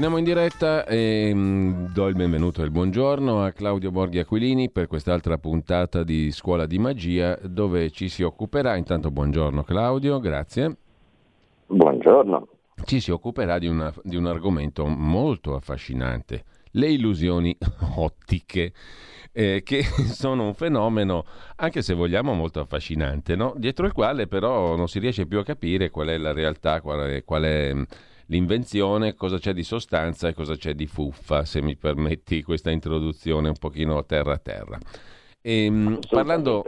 Torniamo in diretta e mm, do il benvenuto e il buongiorno a Claudio Borghi Aquilini per quest'altra puntata di Scuola di Magia dove ci si occuperà, intanto buongiorno Claudio, grazie. Buongiorno. Ci si occuperà di, una, di un argomento molto affascinante, le illusioni ottiche. Eh, che sono un fenomeno, anche se vogliamo, molto affascinante, no? dietro il quale però non si riesce più a capire qual è la realtà, qual è, qual è l'invenzione, cosa c'è di sostanza e cosa c'è di fuffa, se mi permetti questa introduzione un pochino terra a terra. E, ehm, parlando,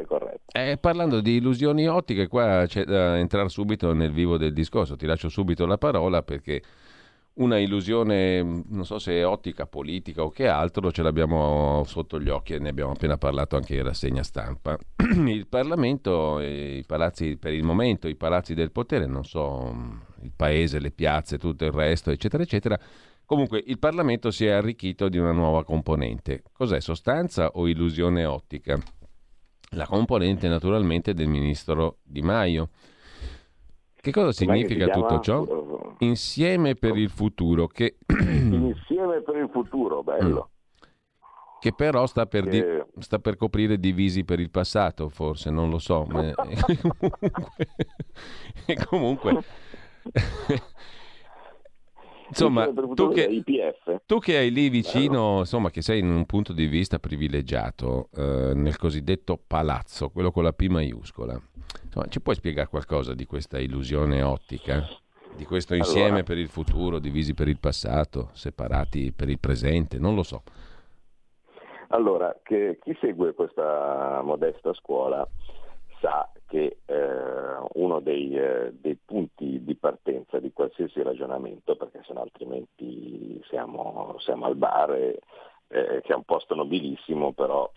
eh, parlando, di illusioni ottiche, qua c'è da entrare subito nel vivo del discorso, ti lascio subito la parola perché una illusione, non so se ottica, politica o che altro, ce l'abbiamo sotto gli occhi e ne abbiamo appena parlato anche in rassegna stampa. Il Parlamento, i palazzi, per il momento i palazzi del potere, non so, il paese, le piazze, tutto il resto, eccetera, eccetera, Comunque il Parlamento si è arricchito di una nuova componente. Cos'è sostanza o illusione ottica? La componente naturalmente del ministro Di Maio. Che cosa significa tutto ciò? Insieme per il futuro. Che... Insieme per il futuro, bello. Mm. Che però sta per, di... sta per, coprire divisi per il passato, forse, non lo so. Ma... e comunque... insomma, tu che, tu che, hai lì vicino, insomma, che sei in un punto di vista privilegiato eh, nel cosiddetto palazzo, quello con la P maiuscola, insomma, ci puoi spiegare qualcosa di questa illusione ottica? Di questo insieme allora, per il futuro, divisi per il passato, separati per il presente, non lo so. Allora, chi segue questa modesta scuola sa che eh, uno dei, eh, dei, punti di partenza di qualsiasi ragionamento, perché se no altrimenti siamo, siamo al bar, e, eh, che è un posto nobilissimo, però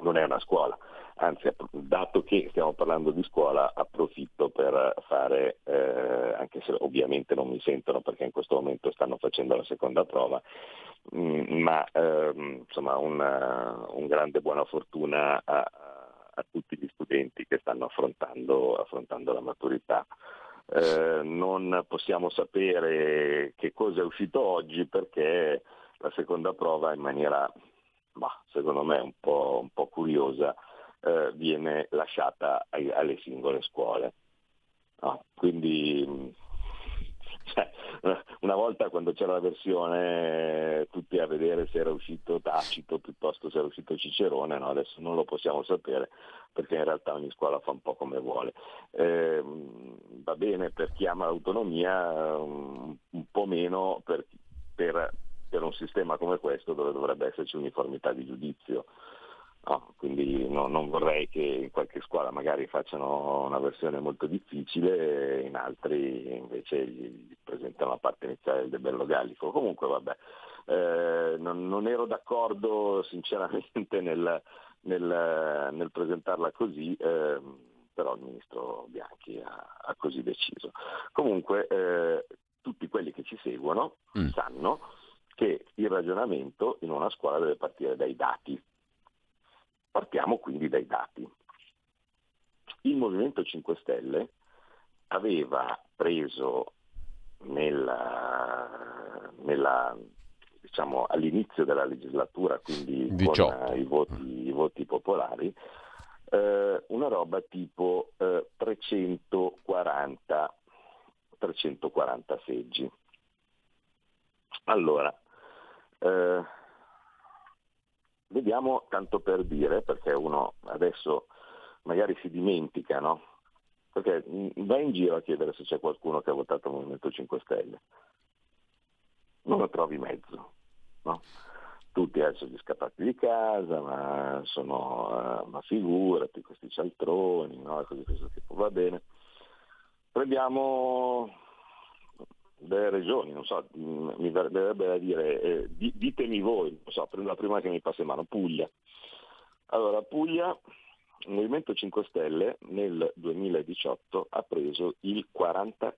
non è una scuola. Anzi dato che stiamo parlando di scuola approfitto per fare, eh, anche se ovviamente non mi sentono perché in questo momento stanno facendo la seconda prova, mh, mm, ma ehm, insomma una, un grande buona fortuna a, a, tutti gli studenti che stanno affrontando, affrontando la maturità. Eh, non possiamo sapere che cosa è uscito oggi perché la seconda prova in maniera, bah, secondo me, un po', un po curiosa eh, viene lasciata ai, alle singole scuole. No? Quindi cioè, una volta quando c'era la versione tutti a vedere se era uscito Tacito piuttosto se era uscito Cicerone, no? adesso non lo possiamo sapere perché in realtà ogni scuola fa un po' come vuole. Eh, va bene per chi ama l'autonomia, un, un po' meno per, per, per un sistema come questo dove dovrebbe esserci uniformità di giudizio. No, quindi no, non vorrei che in qualche scuola magari facciano una versione molto difficile e in altri invece gli presentano la parte iniziale del bello gallico. Comunque vabbè, eh, non, non, ero d'accordo sinceramente nel, nel, nel presentarla così, eh, però il ministro Bianchi ha, ha così deciso. Comunque eh, tutti quelli che ci seguono mm. sanno che il ragionamento in una scuola deve partire dai dati Partiamo quindi dai dati. Il Movimento 5 Stelle aveva preso nella, nella, diciamo, all'inizio della legislatura, quindi 18. con i voti, i voti popolari, eh, una roba tipo eh, 340, 340 seggi. Allora, eh, Vediamo tanto per dire, perché uno adesso magari si dimentica, no? Perché vai in giro a chiedere se c'è qualcuno che ha votato il Movimento 5 Stelle. Non lo trovi mezzo, no? Tutti adesso gli scappati di casa, ma sono, uh, ma figurati, questi cialtroni, no? Così questo tipo va bene. prendiamo delle regioni, non so, mi verrebbe da dire, eh, ditemi voi, non so, prendo la prima che mi passa in mano, Puglia. Allora, Puglia, il Movimento 5 Stelle nel 2018 ha preso il 45%.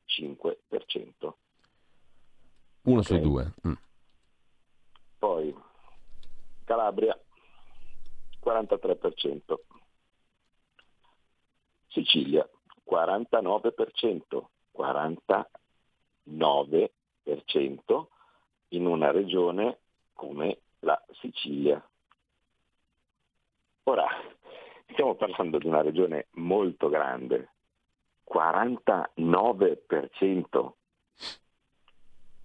Uno okay. su due. Mm. Poi Calabria 43%, Sicilia 49%, 49% in una regione come la Sicilia. Ora, stiamo parlando di una regione molto grande, 49%.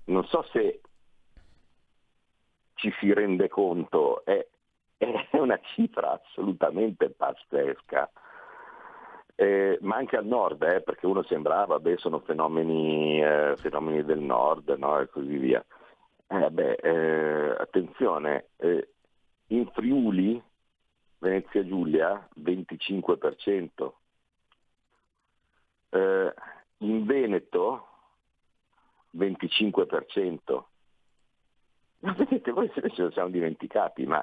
Non so se ci si rende conto, è, è una cifra assolutamente pazzesca. Eh, ma anche al nord, eh, perché uno sembrava, vabbè, sono fenomeni, eh, fenomeni del nord no? e così via. Eh, beh, eh, attenzione, eh, in Friuli, Venezia Giulia, 25%, in Veneto, 25%. Ma vedete, voi se lo siamo dimenticati, ma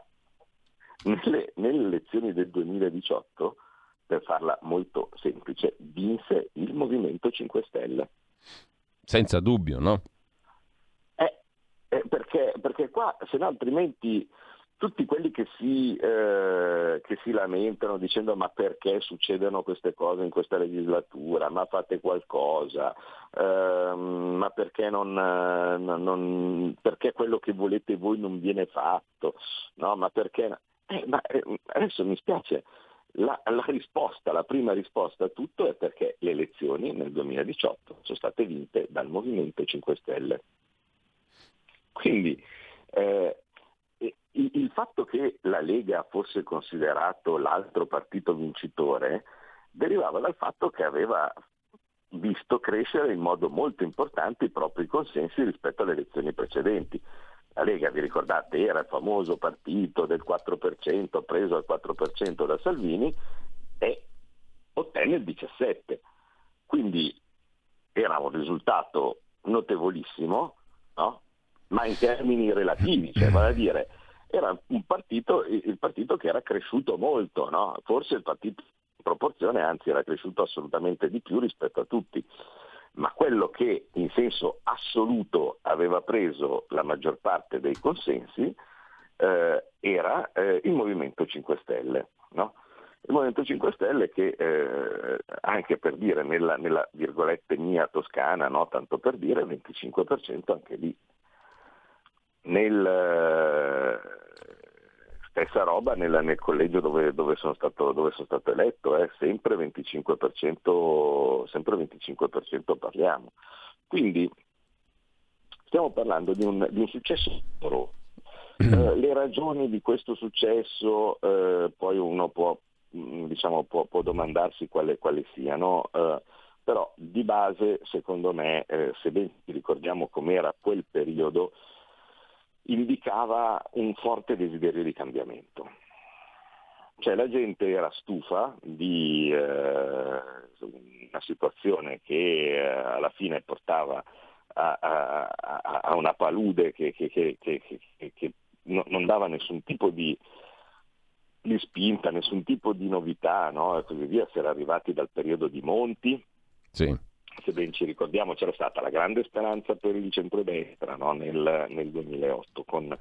nelle, nelle elezioni del 2018 per farla molto semplice, vinse il Movimento 5 Stelle. Senza dubbio, no? Eh, eh, perché, perché qua, se no altrimenti tutti quelli che si, eh, che si, lamentano dicendo ma perché succedono queste cose in questa legislatura, ma fate qualcosa, ehm, ma perché, non, non, perché, quello che volete voi non viene fatto, no? ma perché... Eh, ma eh, adesso mi spiace, la, la, risposta, la prima risposta a tutto è perché le elezioni nel 2018 sono state vinte dal Movimento 5 Stelle. Quindi eh, il, il, fatto che la Lega fosse considerato l'altro partito vincitore derivava dal fatto che aveva visto crescere in modo molto importante i propri consensi rispetto alle elezioni precedenti. La Lega, vi ricordate, era il famoso partito del 4%, preso al 4% da Salvini e ottenne il 17%. Quindi era un risultato notevolissimo, no? ma in termini relativi, cioè vale a dire, era un partito, il partito che era cresciuto molto, no? forse il partito in proporzione anzi era cresciuto assolutamente di più rispetto a tutti ma quello che in senso assoluto aveva preso la maggior parte dei consensi eh, era eh, il Movimento 5 Stelle. No? Il Movimento 5 Stelle che eh, anche per dire nella, nella, virgolette mia toscana, no? tanto per dire, 25% anche lì. Nel, Stessa roba nel, nel collegio dove, dove, sono stato, dove, sono stato, eletto, eh, sempre, 25%, sempre 25% parliamo. Quindi stiamo parlando di un, di un successo loro. Mm. Eh, le ragioni di questo successo eh, poi uno può, mm, diciamo, può, può domandarsi quali, quali siano, eh, però di base secondo me, eh, se ben ricordiamo com'era quel periodo, indicava un forte desiderio di cambiamento. Cioè la gente era stufa di eh, una situazione che eh, alla fine portava a, a, a una palude che, che, che, che no, non dava nessun tipo di, di, spinta, nessun tipo di novità, no? e così via. Si era arrivati dal periodo di Monti, sì se ben ci ricordiamo c'era stata la grande speranza per il centrodestra no? nel, nel 2008 con,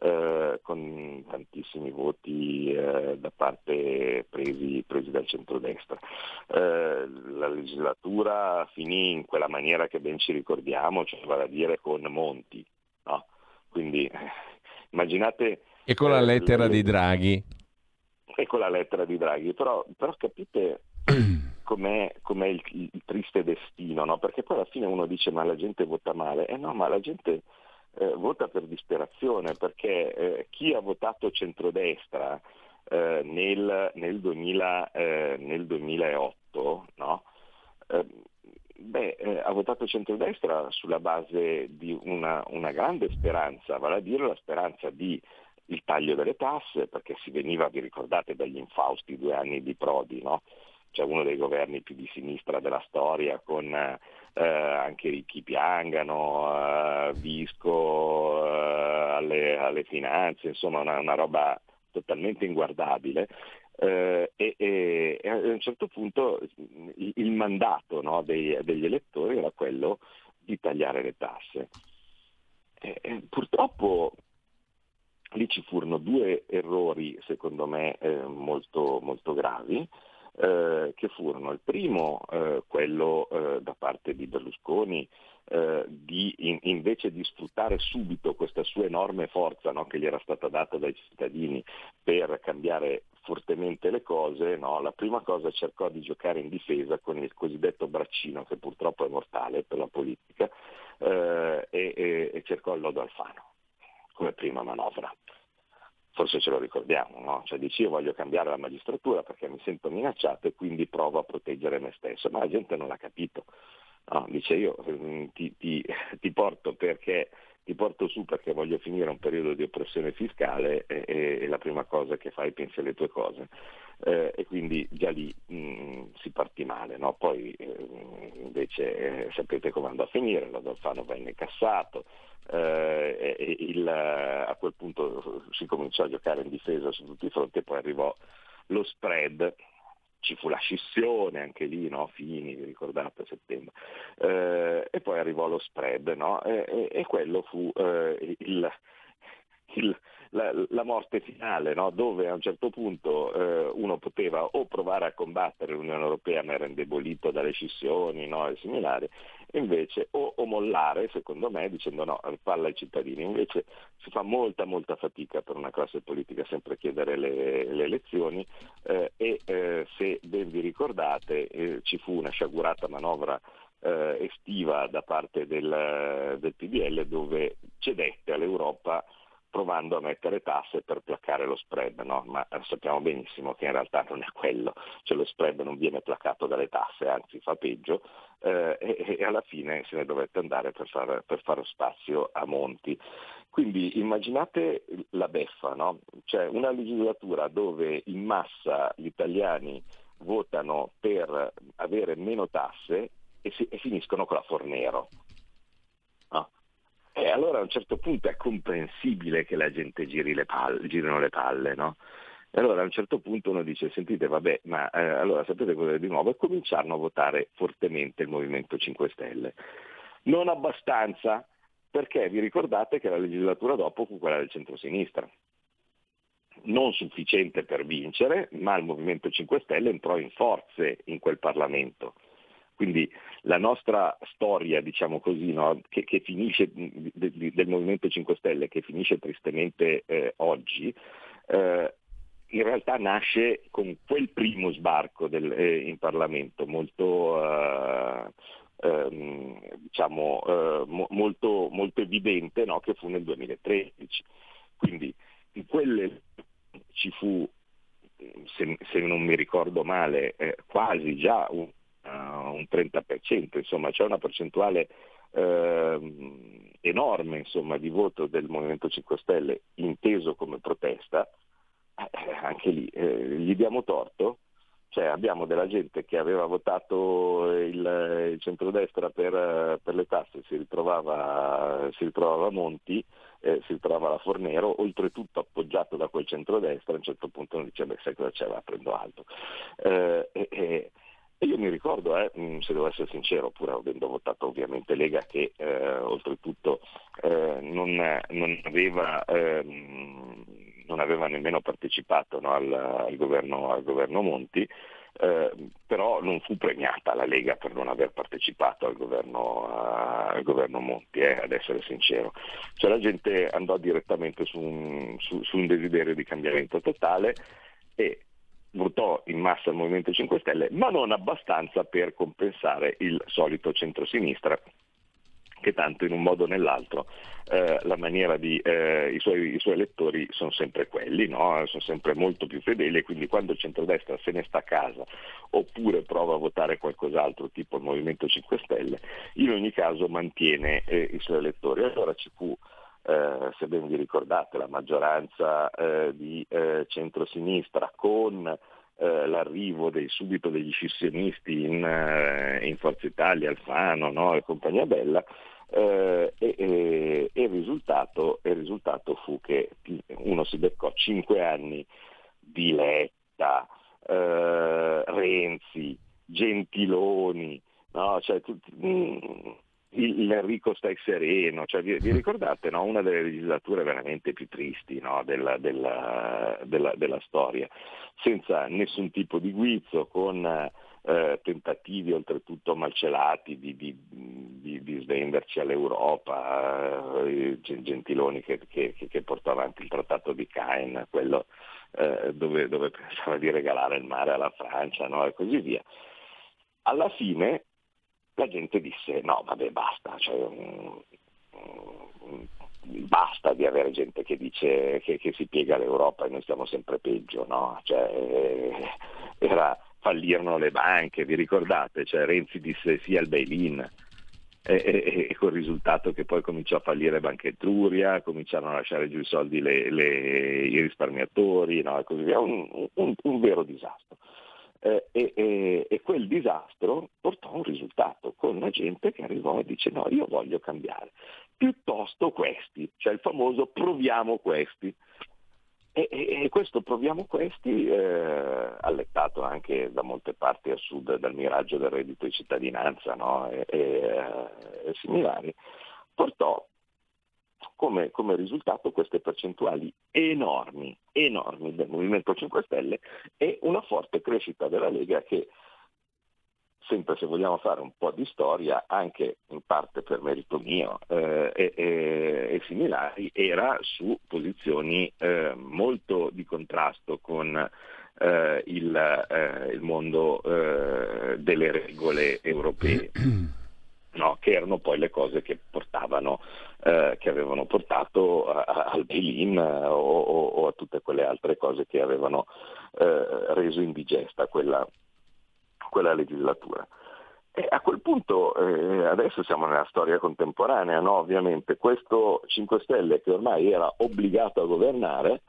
eh, con, tantissimi voti eh, da parte presi, presi dal centrodestra. Eh, la legislatura finì in quella maniera che ben ci ricordiamo, cioè vale a dire con Monti. No? Quindi eh, immaginate... E con la eh, lettera le... di Draghi. E con la lettera di Draghi, però, però capite com'è, com'è il, il, triste destino, no? perché poi alla fine uno dice ma la gente vota male, eh no, ma la gente eh, vota per disperazione, perché eh, chi ha votato centrodestra eh, nel, nel, 2000, eh, nel 2008, no? Eh, beh, ha votato centrodestra sulla base di una, una grande speranza, vale a dire la speranza di il taglio delle tasse, perché si veniva, vi ricordate, dagli infausti due anni di Prodi, no? Cioè uno dei governi più di sinistra della storia, con eh, anche ricchi piangano, eh, Visco eh, alle, alle, finanze, insomma una, una roba totalmente inguardabile. Eh, e, e, e, a un certo punto il, il mandato no, dei, degli elettori era quello di tagliare le tasse. E, purtroppo lì ci furono due errori, secondo me, eh, molto, molto gravi. Eh, che furono il primo, eh, quello eh, da parte di Berlusconi, eh, di, in, invece di sfruttare subito questa sua enorme forza no, che gli era stata data dai cittadini per cambiare fortemente le cose, no, la prima cosa cercò di giocare in difesa con il cosiddetto braccino, che purtroppo è mortale per la politica, eh, e, e, cercò il lodo Alfano come prima manovra forse ce lo ricordiamo, no? cioè dici io voglio cambiare la magistratura perché mi sento minacciato e quindi provo a proteggere me stesso, ma la gente non l'ha capito. No, dice io mm, ti, ti, ti, porto perché, ti, porto su perché voglio finire un periodo di oppressione fiscale e, e, e la prima cosa che fai pensi alle tue cose. Eh, e quindi già lì mh, mm, si partì male. No? Poi eh, invece eh, sapete come andò a finire, l'Adolfano venne cassato, eh, il, a quel punto si cominciò a giocare in difesa su tutti i fronti e poi arrivò lo spread, ci fu la scissione anche lì, no? Fini, vi ricordate, a settembre, eh, e poi arrivò lo spread, no? e, e, e, quello fu eh, il, il, la, la, morte finale, no? dove a un certo punto eh, uno poteva o provare a combattere l'Unione Europea ma era indebolito dalle scissioni no? e similari, invece o, o, mollare, secondo me, dicendo no, palla ai cittadini. Invece si fa molta molta fatica per una classe politica sempre chiedere le, le elezioni eh, e eh, se ben vi ricordate eh, ci fu una sciagurata manovra eh, estiva da parte del, del PDL dove cedette all'Europa provando a mettere tasse per placare lo spread, no? ma sappiamo benissimo che in realtà non è quello, cioè lo spread non viene placato dalle tasse, anzi fa peggio eh, e, e, alla fine se ne dovette andare per, far, per fare spazio a Monti. Quindi immaginate la beffa, no? cioè una legislatura dove in massa gli italiani votano per avere meno tasse e, si, e finiscono con la Fornero. E allora a un certo punto è comprensibile che la gente giri le palle, girino le palle, no? E allora a un certo punto uno dice, sentite, vabbè, ma eh, allora sapete cosa di nuovo? E cominciarono a votare fortemente il Movimento 5 Stelle. Non abbastanza, perché vi ricordate che la legislatura dopo fu quella del centro-sinistra. Non sufficiente per vincere, ma il Movimento 5 Stelle entrò in forze in quel Parlamento. Quindi la nostra storia, diciamo così, no, che, che, finisce de, de, del Movimento 5 Stelle, che finisce tristemente eh, oggi, eh, in realtà nasce con quel primo sbarco del, eh, in Parlamento, molto, eh, ehm, diciamo, eh, mo, molto, molto evidente, no, che fu nel 2013. Quindi in quelle ci fu, se, se non mi ricordo male, eh, quasi già un uh, un 30%, insomma c'è una percentuale uh, enorme insomma, di voto del Movimento 5 Stelle inteso come protesta, eh, anche lì eh, gli diamo torto, cioè abbiamo della gente che aveva votato il, il centrodestra per, per, le tasse, si ritrovava, si ritrovava Monti, eh, si ritrovava la Fornero, oltretutto appoggiato da quel centrodestra, a un certo punto non dice beh sai cosa c'è, va prendo alto. Eh, eh, e io mi ricordo, eh, mm, se devo essere sincero, pur avendo votato ovviamente Lega, che eh, oltretutto eh, non, non, aveva, ehm, non, aveva, nemmeno partecipato no, al, al, governo, al, governo, Monti, eh, però non fu premiata la Lega per non aver partecipato al governo, al governo Monti, eh, ad essere sincero. Cioè la gente andò direttamente su un, su, su un desiderio di cambiamento totale e votò in massa il Movimento 5 Stelle, ma non abbastanza per compensare il solito centrosinistra che tanto in un modo o nell'altro eh, di, eh, i, suoi, i, suoi, elettori sono sempre quelli, no? sono sempre molto più fedeli e quindi quando il centrodestra se ne sta a casa oppure prova a votare qualcos'altro tipo il Movimento 5 Stelle, in ogni caso mantiene eh, i suoi elettori. Allora ci fu eh, se ben vi ricordate, la maggioranza eh, di eh, centrosinistra con eh, l'arrivo dei, subito degli scissionisti in, eh, in Forza Italia, Alfano no, e compagnia bella, eh, e, e, e il, risultato, il, risultato, fu che uno si beccò cinque anni di Letta, Renzi, Gentiloni, no? cioè, tutti, mm, l'Enrico stai sereno, cioè, vi, vi, ricordate no? una delle legislature veramente più tristi no? della, della, della, della, storia, senza nessun tipo di guizzo, con eh, tentativi oltretutto malcelati di, di, di, di svenderci all'Europa, eh, Gentiloni che, che, che, portò avanti il trattato di Caen, quello eh, dove, dove, pensava di regalare il mare alla Francia no? e così via. Alla fine la gente disse no, vabbè basta, cioè, um, um, basta di avere gente che dice che, che, si piega all'Europa e noi stiamo sempre peggio, no? Cioè, eh, era, fallirono le banche, vi ricordate? Cioè, Renzi disse sì al bail-in. E, e, e, col risultato che poi cominciò a fallire Banca Etruria, cominciarono a lasciare giù i soldi le, le, i risparmiatori no? e così via, un, un, un vero disastro eh, e, e, e, quel disastro portò a un risultato con la gente che arrivò e dice no, io voglio cambiare, piuttosto questi, cioè il famoso proviamo questi. E, e questo proviamo questi, eh, allettato anche da molte parti a sud dal miraggio del reddito di cittadinanza no? e, e similari, portò come, come, risultato queste percentuali enormi, enormi del Movimento 5 Stelle e una forte crescita della Lega che, sempre se vogliamo fare un po' di storia, anche in parte per merito mio eh, e, e, e, similari, era su posizioni eh, molto di contrasto con eh, il, eh, il, mondo eh, delle regole europee. no? che erano poi le cose che, portavano, eh, che avevano portato a, al bail-in eh, o, o, o, a tutte quelle altre cose che avevano eh, reso indigesta quella, quella legislatura. E a quel punto, eh, adesso siamo nella storia contemporanea, no? ovviamente, questo 5 Stelle che ormai era obbligato a governare,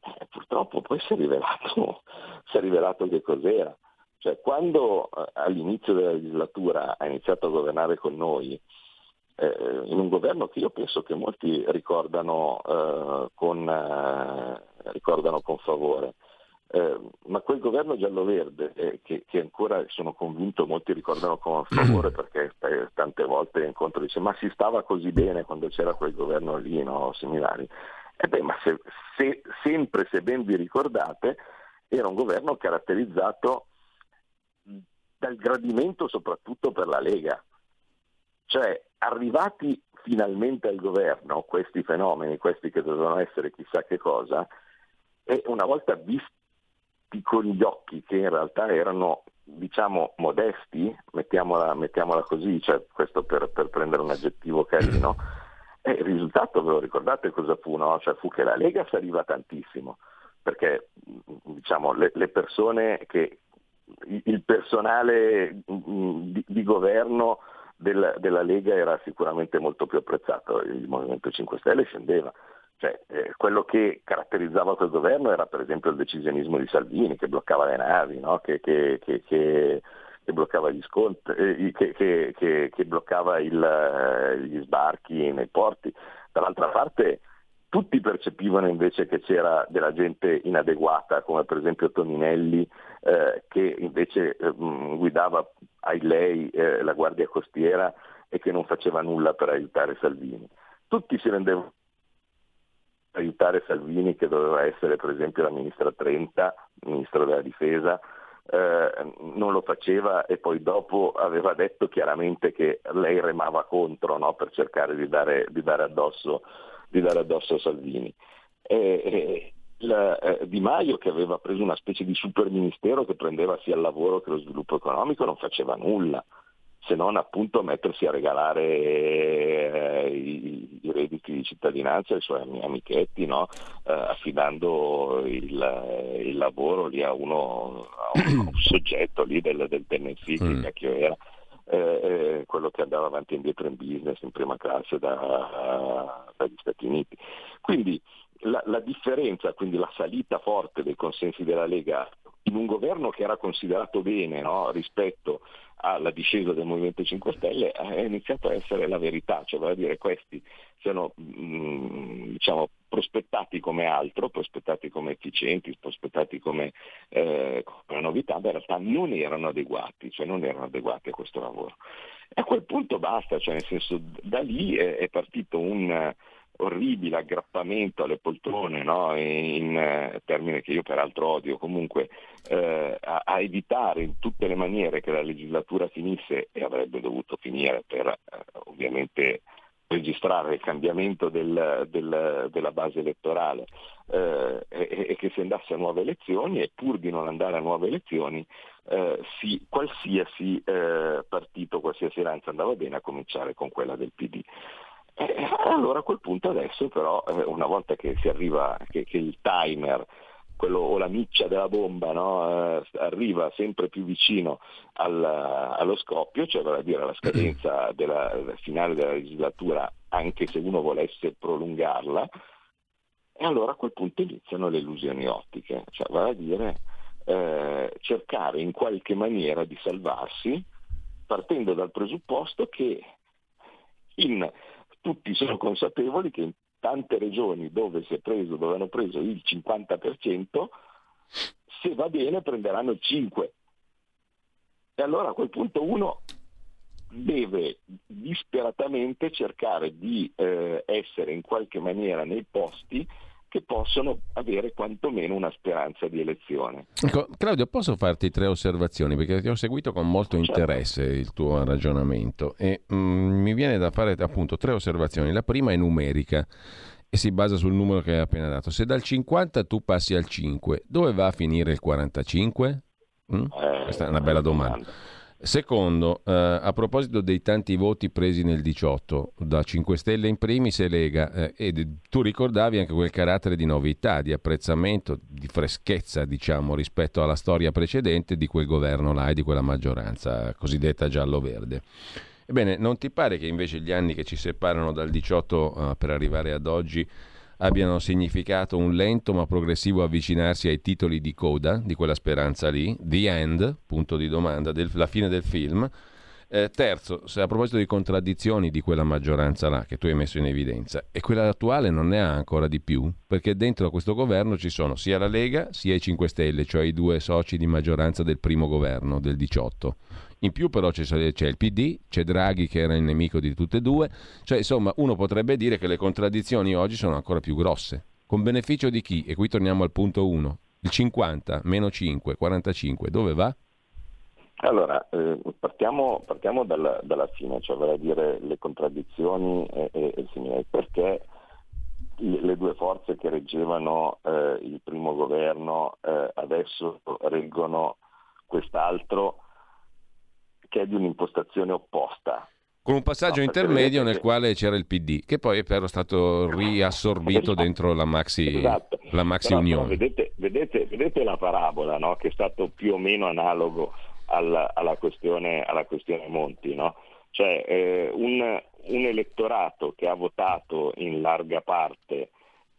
eh, purtroppo poi si è rivelato, si è rivelato che cos'era. Cioè, quando eh, all'inizio della legislatura ha iniziato a governare con noi, eh, in un governo che io penso che molti ricordano, eh, con, eh, ricordano con, favore, eh, ma quel governo giallo-verde, eh, che, che, ancora sono convinto molti ricordano con favore perché tante volte incontro dice ma si stava così bene quando c'era quel governo lì, no? similari. E beh, ma se, se, sempre se ben vi ricordate, era un governo caratterizzato dal gradimento soprattutto per la Lega. Cioè, arrivati finalmente al governo questi fenomeni, questi che dovevano essere chissà che cosa, e una volta visti con gli occhi che in realtà erano diciamo modesti, mettiamola, mettiamola così, cioè questo per, per, prendere un aggettivo carino, e il risultato ve lo ricordate cosa fu? No? Cioè fu che la Lega saliva tantissimo, perché diciamo, le, le persone che, il personale mm, di, di governo del, della Lega era sicuramente molto più apprezzato, il Movimento 5 Stelle scendeva. Cioè, eh, quello che caratterizzava quel governo era per esempio il decisionismo di Salvini che bloccava le navi, no? che, che, che, che, bloccava gli sconti, eh, che, bloccava il, eh, gli sbarchi nei porti. Dall'altra parte tutti percepivano invece che c'era della gente inadeguata, come per esempio Toninelli, eh, che invece eh, guidava ai lei eh, la Guardia Costiera e che non faceva nulla per aiutare Salvini. Tutti si rendevano aiutare Salvini, che doveva essere per esempio la ministra Trenta, ministro della difesa, eh, non lo faceva e poi dopo aveva detto chiaramente che lei remava contro no? per cercare di dare, di dare addosso di dare addosso a Salvini. E, il, eh, di Maio che aveva preso una specie di super ministero che prendeva sia il lavoro che lo sviluppo economico non faceva nulla se non appunto mettersi a regalare eh, i, i, redditi di cittadinanza ai suoi amichetti, no? eh, affidando il, il, lavoro lì a uno, a un, a un soggetto lì del, del Tennessee, mm. che era eh, eh, quello che andava avanti e indietro in business in prima classe da, dagli Stati Uniti. Quindi la, la, differenza, quindi la salita forte dei consensi della Lega in un governo che era considerato bene no, rispetto alla discesa del Movimento 5 Stelle è iniziato a essere la verità, cioè vale dire questi mh, mm, diciamo, prospettati come altro, prospettati come efficienti, prospettati come, eh, come novità, ma in realtà non erano adeguati, cioè non erano adeguati a questo lavoro. E a quel punto basta, cioè nel senso da lì è, è partito un orribile aggrappamento alle poltrone, no? in eh, termine che io peraltro odio, comunque eh, a, a, evitare in tutte le maniere che la legislatura finisse e avrebbe dovuto finire per eh, ovviamente registrare il cambiamento del, del, della base elettorale eh, e, e, che si andasse a nuove elezioni e pur di non andare a nuove elezioni eh, si, qualsiasi eh, partito, qualsiasi ranza andava bene a cominciare con quella del PD. E allora a quel punto adesso però, eh, una volta che arriva, che, che il timer quello, o la miccia della bomba no? eh, arriva sempre più vicino al, allo scoppio, cioè vale a dire alla scadenza della, della finale della legislatura, anche se uno volesse prolungarla, e allora a quel punto iniziano le illusioni ottiche, cioè vale a dire eh, cercare in qualche maniera di salvarsi partendo dal presupposto che in tutti sono consapevoli che in tante regioni dove si è preso, dove hanno preso il 50%, se va bene prenderanno il 5%. E allora a quel punto uno deve disperatamente cercare di eh, essere in qualche maniera nei posti che possono avere quantomeno una speranza di elezione. Ecco, Claudio, posso farti tre osservazioni perché ti ho seguito con molto certo. interesse il tuo ragionamento e mm, mi viene da fare appunto tre osservazioni. La prima è numerica e si basa sul numero che hai appena dato. Se dal 50 tu passi al 5, dove va a finire il 45? Mm? Eh, Questa è una bella domanda. domanda. Secondo, eh, a proposito dei tanti voti presi nel 18 da 5 Stelle in primis e Lega, eh, e tu ricordavi anche quel carattere di novità, di apprezzamento, di freschezza, diciamo, rispetto alla storia precedente di quel governo là e di quella maggioranza cosiddetta giallo-verde. Ebbene, non ti pare che invece gli anni che ci separano dal 18 eh, per arrivare ad oggi abbiano significato un lento ma progressivo avvicinarsi ai titoli di coda di quella speranza lì, The End, punto di domanda, del, la fine del film. Eh, terzo, a proposito di contraddizioni di quella maggioranza là che tu hai messo in evidenza, e quella attuale non ne ha ancora di più, perché dentro a questo governo ci sono sia la Lega sia i 5 Stelle, cioè i due soci di maggioranza del primo governo del 18. In più però c'è, c'è, il PD, c'è Draghi che era il nemico di tutte e due, cioè insomma uno potrebbe dire che le contraddizioni oggi sono ancora più grosse. Con beneficio di chi? E qui torniamo al punto 1. Il 50 meno 5, 45, dove va? Allora, eh, partiamo, partiamo dalla, dalla, fine, cioè vale a dire le contraddizioni e, e, e simili, perché le due forze che reggevano eh, il primo governo eh, adesso reggono quest'altro che è di un'impostazione opposta. Con un passaggio no, intermedio nel che... quale c'era il PD, che poi è però stato riassorbito esatto. dentro la Maxi, esatto. la maxi però, Unione. Però vedete, vedete, vedete, la parabola, no? che è stato più o meno analogo alla, alla, questione, alla questione, Monti. No? Cioè eh, un, un, elettorato che ha votato in larga parte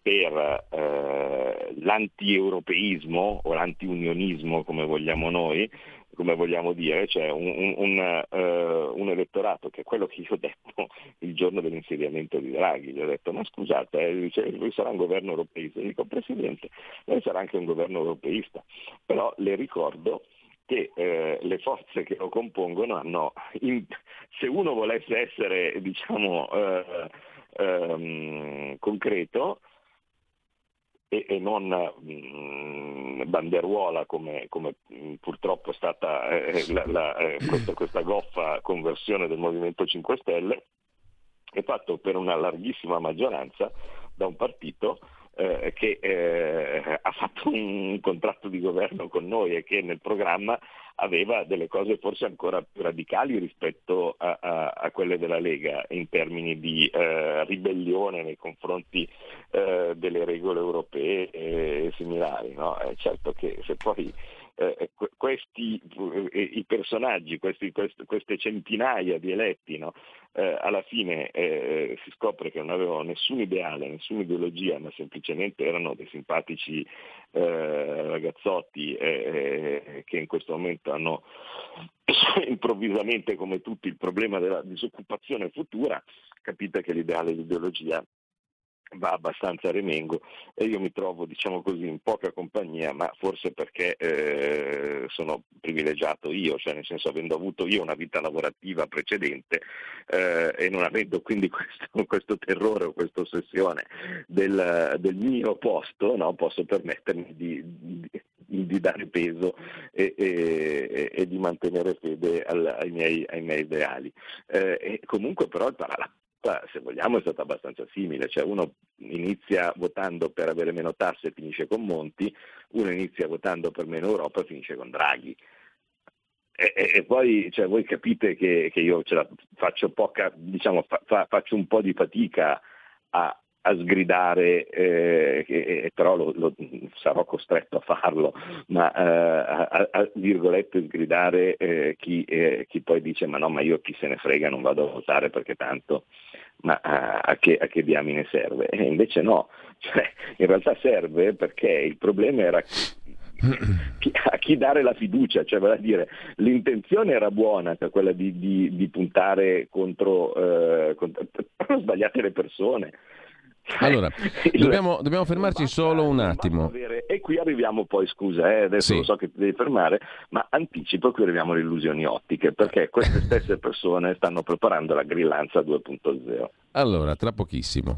per eh, l'anti-europeismo o l'anti-unionismo, come vogliamo noi, come vogliamo dire, cioè un, un, uh, un, elettorato che è quello che io ho detto il giorno dell'insediamento di Draghi, gli ho detto ma scusate, eh, dice, lui sarà un governo europeista, io dico Presidente, lei sarà anche un governo europeista, però le ricordo che eh, le forze che lo compongono hanno, in, se uno volesse essere diciamo eh, ehm, concreto, e, e non mh, mm, banderuola come, come mm, purtroppo è stata eh, la, la, eh, questa, questa goffa conversione del Movimento 5 Stelle, è fatto per una larghissima maggioranza da un partito eh, che eh, ha fatto un contratto di governo con noi e che nel programma aveva delle cose forse ancora più radicali rispetto a, a, a quelle della Lega in termini di eh, ribellione nei confronti eh, delle regole europee e similari. No? certo che se poi eh, questi eh, i personaggi, questi, quest, queste centinaia di eletti, no? eh, alla fine eh, si scopre che non avevano nessun ideale, nessuna ideologia, ma semplicemente erano dei simpatici eh, ragazzotti eh, che in questo momento hanno improvvisamente come tutti il problema della disoccupazione futura, capite che l'ideale e l'ideologia va abbastanza a remengo e io mi trovo diciamo così in poca compagnia ma forse perché eh, sono privilegiato io cioè nel senso avendo avuto io una vita lavorativa precedente eh, e non avendo quindi questo, questo, terrore o questa ossessione del, del mio posto no, posso permettermi di, di, di dare peso e, e, e, di mantenere fede al, ai, miei, ai, miei, ideali. Eh, comunque però il parallelo se vogliamo è stata abbastanza simile, cioè uno inizia votando per avere meno tasse e finisce con Monti, uno inizia votando per meno Europa e finisce con Draghi. E, e, e poi cioè, voi capite che, che io faccio, poca, diciamo, fa, fa, faccio un po' di fatica a, a sgridare, eh, eh, però lo, lo, sarò costretto a farlo, ma eh, a, a, virgolette sgridare eh, chi, eh, chi, poi dice ma no, ma io chi se ne frega non vado a votare perché tanto, ma a, che, a che diamine serve? E invece no, cioè, in realtà serve perché il problema era a chi dare la fiducia, cioè vale a dire l'intenzione era buona, cioè quella di, di, di puntare contro, eh, contro, sbagliate le persone, allora, dobbiamo, dobbiamo fermarci solo un attimo. Avere, e qui arriviamo poi, scusa, eh, adesso sì. lo so che ti devi fermare, ma anticipo, qui arriviamo alle illusioni ottiche, perché queste stesse persone stanno preparando la grillanza 2.0. Allora, tra pochissimo.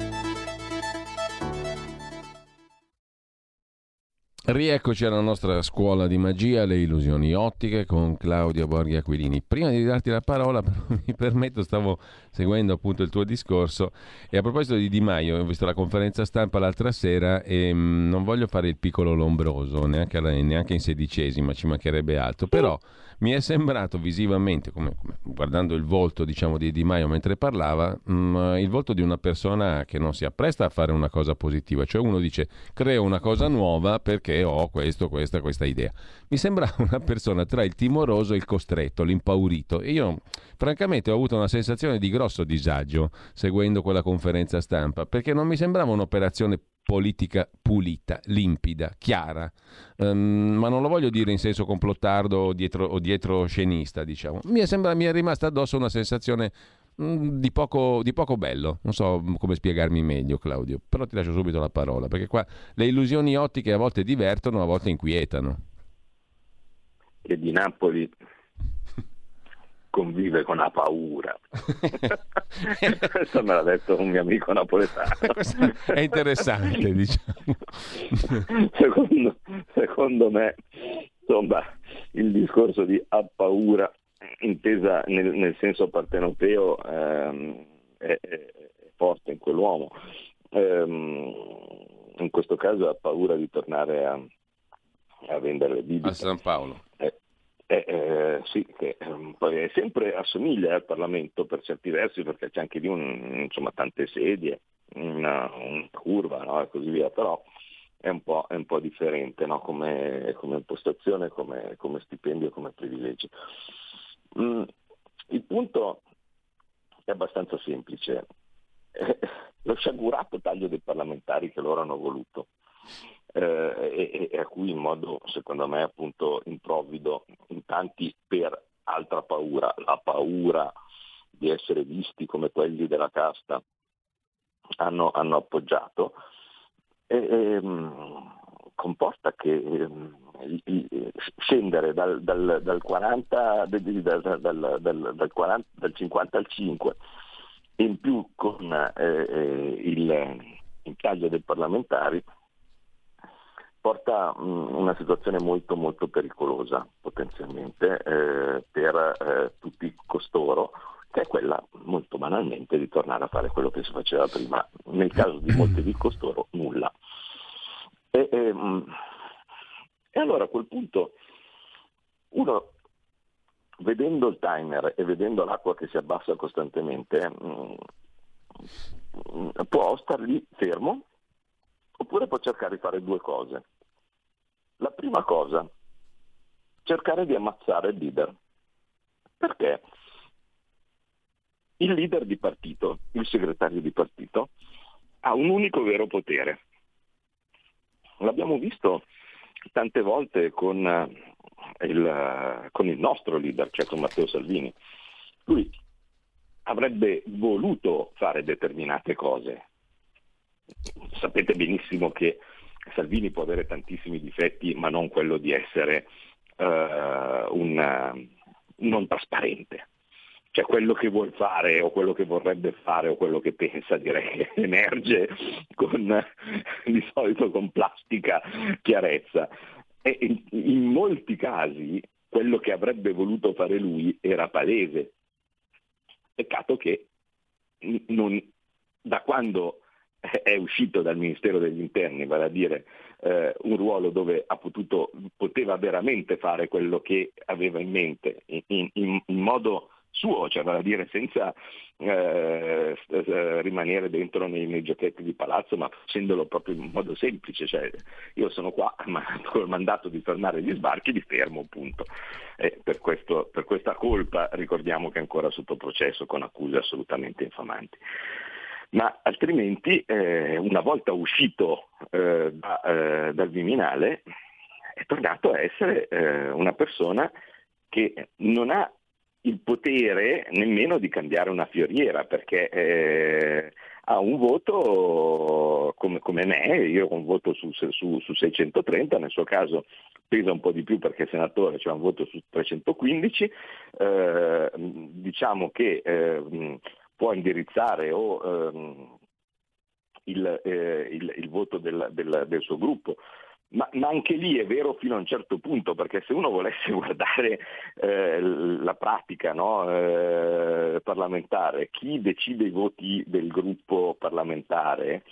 Rieccoci alla nostra scuola di magia, le illusioni ottiche con Claudio Borghi Aquilini. Prima di darti la parola, mi permetto, stavo seguendo appunto il tuo discorso e a proposito di Di Maio, ho visto la conferenza stampa l'altra sera e mh, mm, non voglio fare il piccolo lombroso, neanche, neanche in sedicesima, ci mancherebbe altro, però mi è sembrato visivamente, come, come, guardando il volto diciamo, di Di Maio mentre parlava, mh, mm, il volto di una persona che non si appresta a fare una cosa positiva, cioè uno dice creo una cosa nuova perché ho questo, questa, questa idea. Mi sembra una persona tra il timoroso e il costretto, l'impaurito e io francamente ho avuto una sensazione di grosso disagio seguendo quella conferenza stampa perché non mi sembrava un'operazione politica pulita, limpida, chiara, um, ma non lo voglio dire in senso complottardo o dietro, o dietro scenista, diciamo. Mi è, sembra, mi è rimasta addosso una sensazione di, poco, di poco bello, non so come spiegarmi meglio Claudio, però ti lascio subito la parola, perché qua le illusioni ottiche a volte divertono, a volte inquietano. E di Napoli convive con la paura. Questo me l'ha detto un mio amico napoletano. È interessante, diciamo. secondo, secondo, me, insomma, il discorso di ha paura, intesa nel, nel senso partenopeo, ehm, è, è, forte in quell'uomo. Ehm, in questo caso ha paura di tornare a, a vendere le bibite. A San Paolo. Eh, eh, eh, sì, che um, poi sempre assomiglia al Parlamento per certi versi perché c'è anche lì un, insomma, tante sedie, una, una curva no? e così via, però è un po', è un po differente no? come, come, impostazione, come, come, stipendio, come privilegi. Mm, il punto è abbastanza semplice. Eh, lo sciagurato taglio dei parlamentari che loro hanno voluto eh, e, e, a cui in modo, secondo me, appunto improvvido, in tanti per altra paura, la paura di essere visti come quelli della casta, hanno, hanno appoggiato, e, e, ehm, comporta che eh, scendere dal, dal, dal, 40, dal, dal 40, 50 al 5 in più con eh, eh il, il taglio dei parlamentari porta a una situazione molto molto pericolosa potenzialmente eh, per eh, tutti costoro, che è quella molto banalmente di tornare a fare quello che si faceva prima, nel caso di molti di costoro nulla. E, e, ehm, e allora a quel punto uno vedendo il timer e vedendo l'acqua che si abbassa costantemente, mh, mm, può star lì fermo oppure può cercare di fare due cose. La prima cosa, cercare di ammazzare il leader. Perché? Il leader di partito, il segretario di partito, ha un unico vero potere. L'abbiamo visto tante volte con il, con il nostro leader, cioè con Matteo Salvini. Lui avrebbe voluto fare determinate cose. Sapete benissimo che Salvini può avere tantissimi difetti, ma non quello di essere uh, un non trasparente. Cioè quello che vuol fare o quello che vorrebbe fare o quello che pensa direi che emerge con, di solito con plastica chiarezza. E in, in molti casi quello che avrebbe voluto fare lui era palese. Peccato che non, da quando è uscito dal Ministero degli Interni, vale a dire eh, un ruolo dove potuto, poteva veramente fare quello che aveva in mente, in, in, in modo suo, cioè vale a dire senza eh, eh, rimanere dentro nei, nei, giochetti di palazzo, ma facendolo proprio in modo semplice, cioè io sono qua ma con il mandato di fermare gli sbarchi, li fermo appunto. E per, questo, per questa colpa ricordiamo che è ancora sotto processo con accuse assolutamente infamanti ma altrimenti eh, una volta uscito eh, da, eh, dal Viminale è tornato a essere eh, una persona che non ha il potere nemmeno di cambiare una fioriera, perché eh, ha un voto come, come, me, io ho un voto su, su, su, 630, nel suo caso pesa un po' di più perché è senatore, cioè un voto su 315, eh, diciamo che eh, può indirizzare o ehm, il, eh, il, il, voto del, del, del suo gruppo ma, ma, anche lì è vero fino a un certo punto, perché se uno volesse guardare eh, la pratica no, eh, parlamentare, chi decide i voti del gruppo parlamentare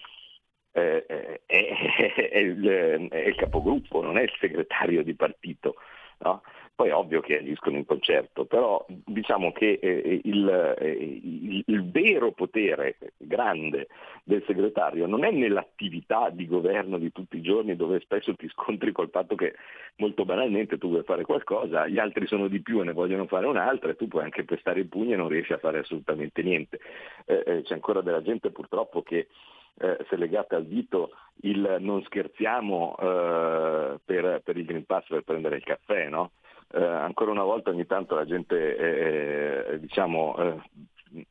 eh, è, è, il, è, il, capogruppo, non è il segretario di partito. No? Poi è ovvio che agiscono in concerto, però diciamo che eh, il, eh, il, il, vero potere grande del segretario non è nell'attività di governo di tutti i giorni dove spesso ti scontri col fatto che molto banalmente tu vuoi fare qualcosa, gli altri sono di più e ne vogliono fare un'altra e tu puoi anche pestare i pugni e non riesci a fare assolutamente niente. Eh, eh c'è ancora della gente purtroppo che eh, se legate al dito il non scherziamo eh, per, per, il Green Pass per prendere il caffè, no? Eh, ancora una volta ogni tanto la gente eh, eh diciamo, eh,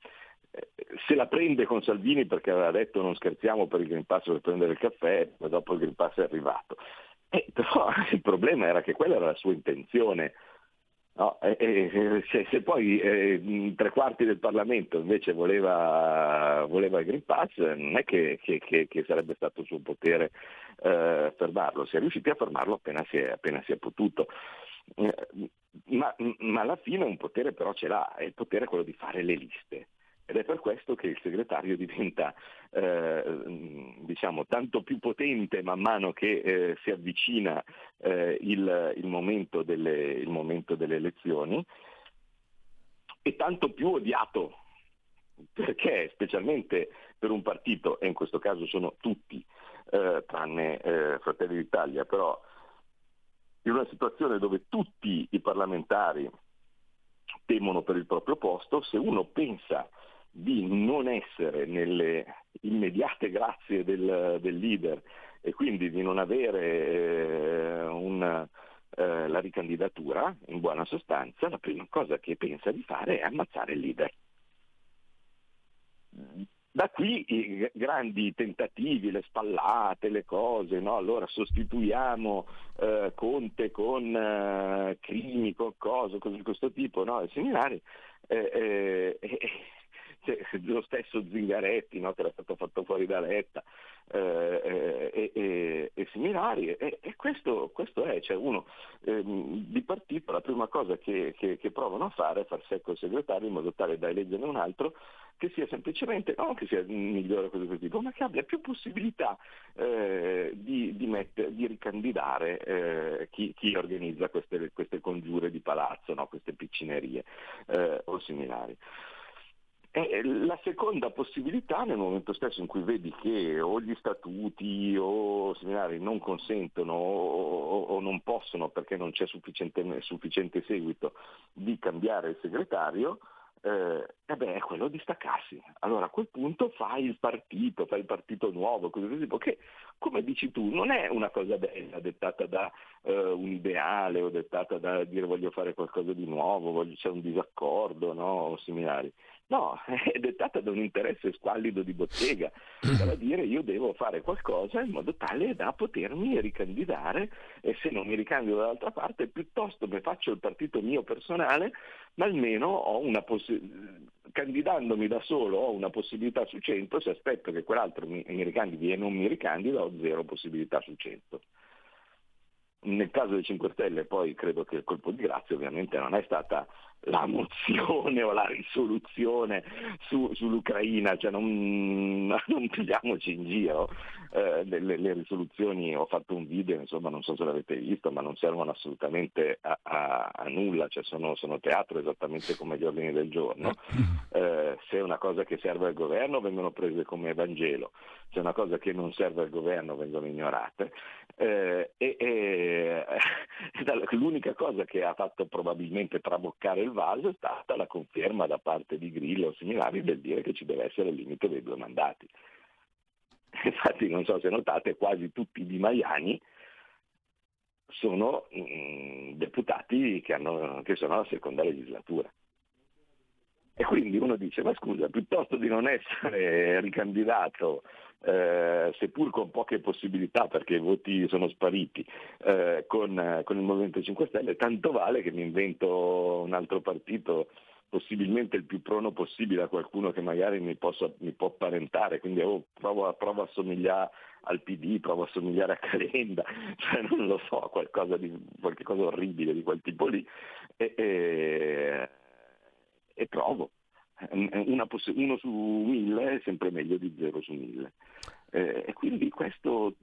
se la prende con Salvini perché aveva detto non scherziamo per il Green Pass per prendere il caffè, e dopo il Green Pass è arrivato. Eh, però il problema era che quella era la sua intenzione. No, e, e, se, se, poi eh, tre quarti del Parlamento invece voleva, voleva il Green Pass, non è che, che, che, che sarebbe stato suo potere eh, fermarlo, si è riusciti a fermarlo appena si è, appena si è potuto. Eh, ma, ma, alla fine un potere però ce l'ha, è il potere quello di fare le liste. Ed è per questo che il segretario diventa eh, diciamo, tanto più potente man mano che eh, si avvicina eh, il, il, momento delle, il, momento delle, elezioni e tanto più odiato, perché specialmente per un partito, e in questo caso sono tutti, eh, tranne eh, Fratelli d'Italia, però in una situazione dove tutti i parlamentari temono per il proprio posto, se uno pensa di non essere nelle immediate grazie del, del leader e quindi di non avere eh, una, eh, la ricandidatura, in buona sostanza, la prima cosa che pensa di fare è ammazzare il leader. Da qui i grandi tentativi, le spallate, le cose, no? allora sostituiamo eh, Conte con eh, Crimi, con cose, cose di questo tipo, no? ai seminari. Eh, eh, cioè, lo stesso Zingaretti no, che era stato fatto fuori da Letta eh, e, e, e, similari e, e questo, questo, è, cioè uno ehm, di partito la prima cosa che, che, che, provano a fare è far secco il segretario in modo tale da eleggerne un altro che sia semplicemente, non che sia migliore questo tipo, ma che abbia più possibilità eh, di, di, mette, di, ricandidare eh, chi, chi, organizza queste, queste, congiure di palazzo, no? queste piccinerie eh, o similari. E la seconda possibilità, nel momento stesso in cui vedi che o gli statuti o seminari non consentono o, o non possono perché non c'è sufficiente, sufficiente seguito di cambiare il segretario, eh, eh beh, è quello di staccarsi. Allora a quel punto fai il partito, fai il partito nuovo, così tipo, che come dici tu non è una cosa bella dettata da uh, un ideale o dettata da dire voglio fare qualcosa di nuovo, voglio, c'è un disaccordo no? o similari. No, è dettata da un interesse squallido di bottega, vale a dire io devo fare qualcosa in modo tale da potermi ricandidare e se non mi ricandido dall'altra parte piuttosto mi faccio il partito mio personale, ma almeno possibilità, candidandomi da solo ho una possibilità su 100, se aspetto che quell'altro mi, mi ricandidi e non mi ricandida ho zero possibilità su 100. Nel caso dei 5 Stelle poi credo che il colpo di grazia ovviamente non è stata la mozione o la risoluzione su, sull'Ucraina, cioè non, non pigliamoci in giro, eh, le, le, risoluzioni, ho fatto un video, insomma non so se l'avete visto, ma non servono assolutamente a, a, a nulla, cioè sono, sono, teatro esattamente come gli ordini del giorno, eh, se è una cosa che serve al governo vengono prese come Vangelo, se è una cosa che non serve al governo vengono ignorate eh, e, e l'unica cosa che ha fatto probabilmente traboccare il vaso è stata la conferma da parte di Grillo o similari del dire che ci deve essere il limite dei due mandati. Infatti non so se notate, quasi tutti i di Maiani sono mh, mm, deputati che, hanno, che sono alla seconda legislatura. E quindi uno dice, ma scusa, piuttosto di non essere ricandidato eh, seppur con poche possibilità perché i voti sono spariti eh, con, con, il Movimento 5 Stelle, tanto vale che mi invento un altro partito possibilmente il più prono possibile a qualcuno che magari mi, posso, mi può parentare, quindi oh, provo, provo, a somigliare al PD, provo a somigliare a Calenda, cioè non lo so, qualcosa di, qualche cosa orribile di quel tipo lì. E, e, e provo. Poss- uno su mille è sempre meglio di zero su mille. Eh, e quindi questo,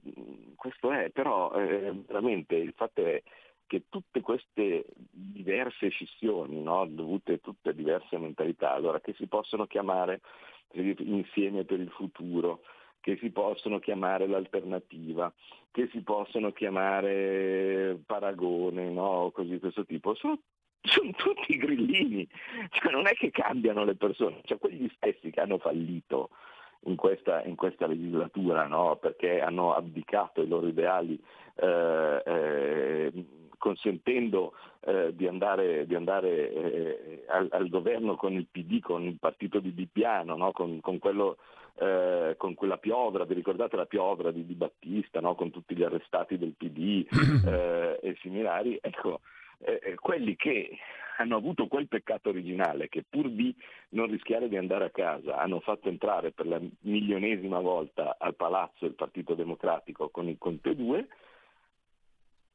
questo è, però eh, veramente il fatto è che tutte queste diverse scissioni, no, dovute a tutte diverse mentalità, allora che si possono chiamare insieme per il futuro, che si possono chiamare l'alternativa, che si possono chiamare paragone, no, così questo tipo, sono sono tutti grillini, cioè, non è che cambiano le persone, cioè quegli stessi che hanno fallito in questa, in questa legislatura, no? perché hanno abdicato i loro ideali eh, eh, consentendo eh, di andare, di andare eh, al, al, governo con il PD, con il partito di Bippiano, no? con, con, quello, eh, con, quella piovra, vi ricordate la piovra di Di Battista, no? con tutti gli arrestati del PD eh, e similari, ecco, eh, eh, quelli che hanno avuto quel peccato originale che pur di non rischiare di andare a casa hanno fatto entrare per la milionesima volta al palazzo il Partito Democratico con il Conte 2,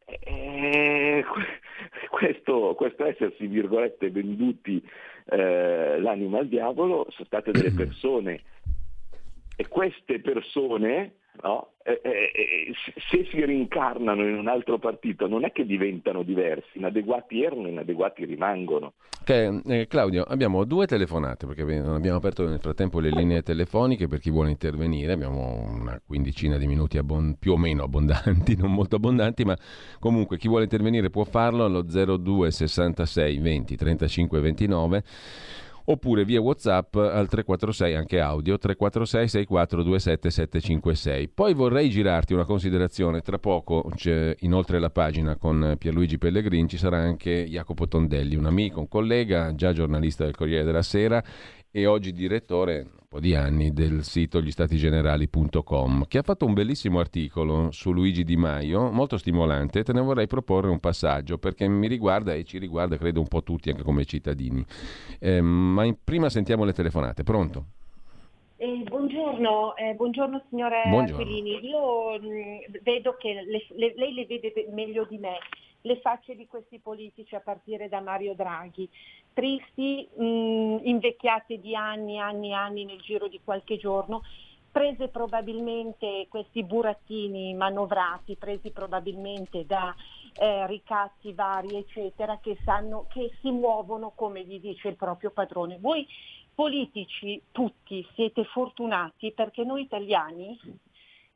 eh, questo, questo, essersi virgolette venduti eh, l'anima al diavolo sono state delle persone e queste persone no? eh, eh, se si rincarnano in un altro partito non è che diventano diversi, inadeguati erano, inadeguati rimangono. Okay, eh, Claudio, abbiamo due telefonate perché abbiamo aperto nel frattempo le linee telefoniche per chi vuole intervenire, abbiamo una quindicina di minuti abbon- più o meno abbondanti, non molto abbondanti, ma comunque chi vuole intervenire può farlo allo 02 66 20 35 29 oppure via WhatsApp al 346 anche audio 346 6427 756. Poi vorrei girarti una considerazione, tra poco inoltre la pagina con Pierluigi Pellegrini, ci sarà anche Jacopo Tondelli, un amico, un collega, già giornalista del Corriere della Sera e oggi direttore po' di anni del sito gli che ha fatto un bellissimo articolo su Luigi Di Maio, molto stimolante, te ne vorrei proporre un passaggio perché mi riguarda e ci riguarda credo un po' tutti anche come cittadini. Eh, ma in, prima sentiamo le telefonate, pronto? Eh, buongiorno, eh, buongiorno signora buongiorno. Io mh, mm, vedo che le, le, lei le vede meglio di me le facce di questi politici a partire da Mario Draghi, tristi, mh, mm, invecchiati di anni, anni, anni nel giro di qualche giorno, prese probabilmente questi burattini manovrati, presi probabilmente da eh, ricatti vari, eccetera, che, sanno, che si muovono come gli dice il proprio padrone. Voi politici tutti siete fortunati perché noi italiani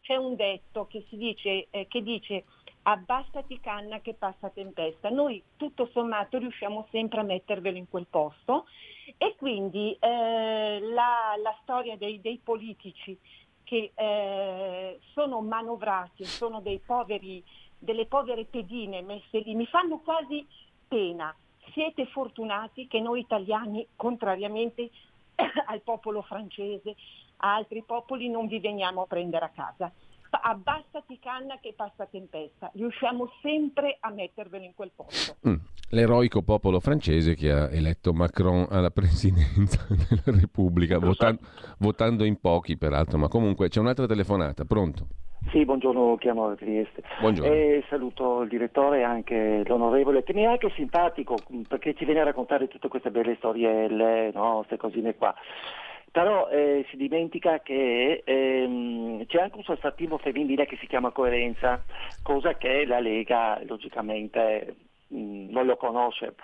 c'è un detto che, dice, eh, che dice abbassati canna che passa tempesta. Noi tutto sommato riusciamo sempre a mettervelo in quel posto e quindi eh, la, la, storia dei, dei politici che eh, sono manovrati, sono poveri, delle povere pedine messe lì, mi fanno quasi pena. Siete fortunati che noi italiani, contrariamente al popolo francese, a altri popoli, non vi veniamo a prendere a casa. Abbassati canna che passa tempesta, riusciamo sempre a mettervelo in quel posto. Mm. L'eroico popolo francese che ha eletto Macron alla presidenza della Repubblica, votan- votando in pochi peraltro, ma comunque c'è un'altra telefonata, pronto? Sì, buongiorno, chiamo da Trieste. Buongiorno. E saluto il direttore e anche l'onorevole, che mi è anche simpatico perché ci viene a raccontare tutte queste belle storielle, no? queste cosine qua. Però eh, si dimentica che ehm, c'è anche un sostantivo femminile che si chiama coerenza, cosa che la Lega logicamente mh, non lo conosce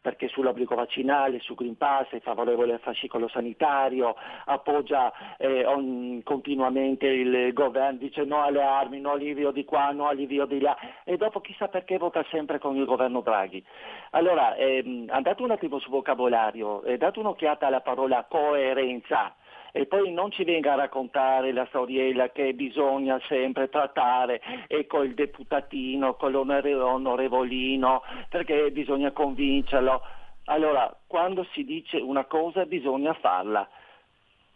perché sull'obbligo vaccinale, su Green Pass è favorevole al fascicolo sanitario, appoggia eh, on, continuamente il governo, dice no alle armi, no all'invio di qua, no all'invio di là e dopo chissà perché vota sempre con il governo Draghi. Allora, ehm, andate un attimo sul vocabolario, eh, date un'occhiata alla parola coerenza e poi non ci venga a raccontare la storiella che bisogna sempre trattare e col deputatino, con l'onorevolino, perché bisogna convincerlo. Allora, quando si dice una cosa bisogna farla.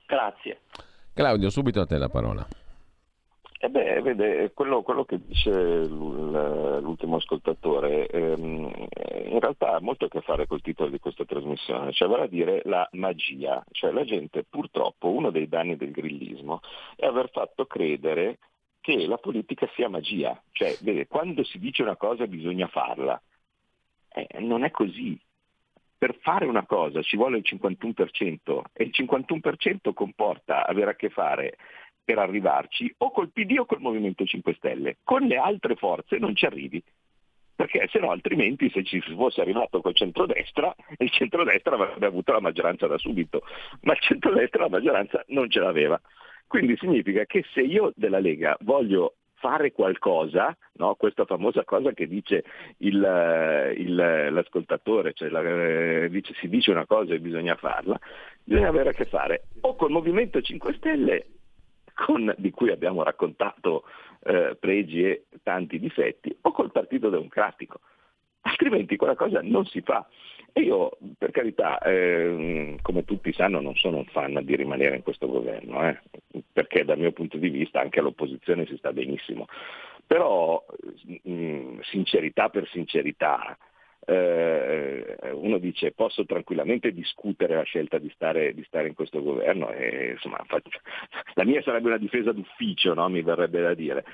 Grazie. Claudio, subito a te la parola. Eh beh, vede, quello, quello, che dice l'ultimo ascoltatore. Ehm, in realtà ha molto a che fare col titolo di questa trasmissione, cioè vale a dire la magia, cioè la gente purtroppo uno dei danni del grillismo è aver fatto credere che la politica sia magia, cioè vede, quando si dice una cosa bisogna farla, eh, non è così, per fare una cosa ci vuole il 51% e il 51% comporta avere a che fare per arrivarci o col PD o col Movimento 5 Stelle. Con le altre forze non ci arrivi. Perché se no altrimenti se ci fosse arrivato col centrodestra, il centrodestra avrebbe avuto la maggioranza da subito, ma il centrodestra la maggioranza non ce l'aveva. Quindi significa che se io della Lega voglio fare qualcosa, no? questa famosa cosa che dice il, il, l'ascoltatore, cioè la, eh, dice, si dice una cosa e bisogna farla, bisogna avere a che fare o col Movimento 5 Stelle con, di cui abbiamo raccontato eh, pregi e tanti difetti, o col Partito Democratico. Altrimenti quella cosa non si fa. E io, per carità, eh, come tutti sanno, non sono un fan di rimanere in questo governo, eh, perché dal mio punto di vista anche all'opposizione si sta benissimo. Però, mh, mm, sincerità per sincerità, eh, uno dice posso tranquillamente discutere la scelta di stare, di stare in questo governo e insomma la mia sarebbe una difesa d'ufficio, no? mi verrebbe da dire.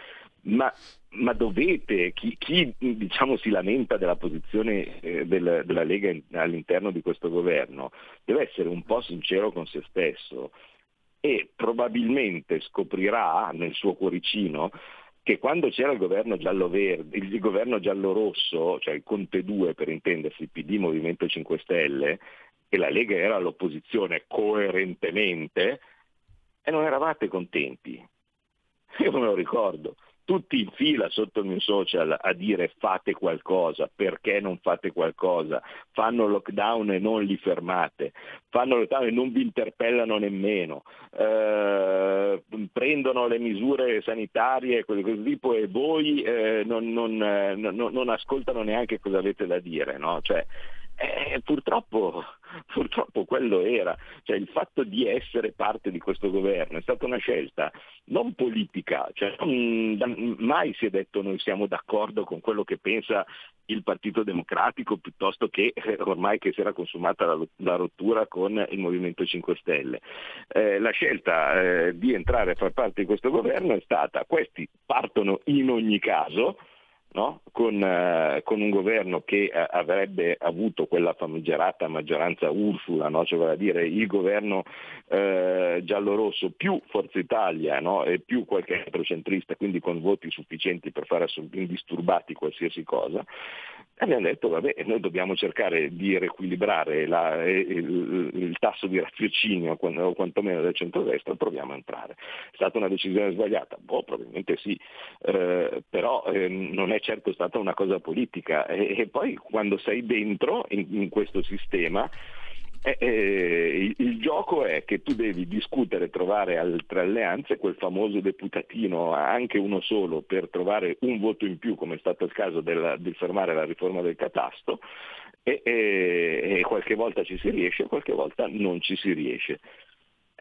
Ma, ma dovete, chi, chi diciamo, si lamenta della posizione eh, del, della Lega in, all'interno di questo governo deve essere un po' sincero con se stesso e probabilmente scoprirà nel suo cuoricino che quando c'era il governo giallo-verde, il governo giallo-rosso, cioè il Conte 2 per intendersi, PD Movimento 5 Stelle, e la Lega era all'opposizione coerentemente, e non eravate contenti. Io me lo ricordo tutti in fila sotto il mio social a dire fate qualcosa, perché non fate qualcosa, fanno lockdown e non li fermate, fanno lockdown e non vi interpellano nemmeno, eh, prendono le misure sanitarie così tipo e voi eh, non, non, eh, non, non, ascoltano neanche cosa avete da dire. No? Cioè, Eh, purtroppo, purtroppo quello era, cioè il fatto di essere parte di questo governo è stata una scelta non politica, cioè non, mai si è detto noi siamo d'accordo con quello che pensa il Partito Democratico piuttosto che eh, ormai che si era consumata la, la, rottura con il Movimento 5 Stelle. Eh, la scelta eh, di entrare a far parte di questo governo è stata questi partono in ogni caso, no? con, eh, con, un governo che eh, avrebbe avuto quella famigerata maggioranza Ursula, no? cioè vale a dire il governo eh, giallo-rosso più Forza Italia no? e più qualche altro centrista, quindi con voti sufficienti per fare indisturbati qualsiasi cosa, abbiamo detto vabbè noi dobbiamo cercare di riequilibrare la, il, il, tasso di raziocinio o quantomeno del centro-destra, proviamo a entrare. È stata una decisione sbagliata? Boh, probabilmente sì, eh, però eh, non è certo stata una cosa politica e, e poi quando sei dentro in, in questo sistema eh, eh, il, il, gioco è che tu devi discutere, trovare altre alleanze, quel famoso deputatino, anche uno solo, per trovare un voto in più, come è stato il caso del, di fermare la riforma del catasto, e, e, e qualche volta ci si riesce, qualche volta non ci si riesce.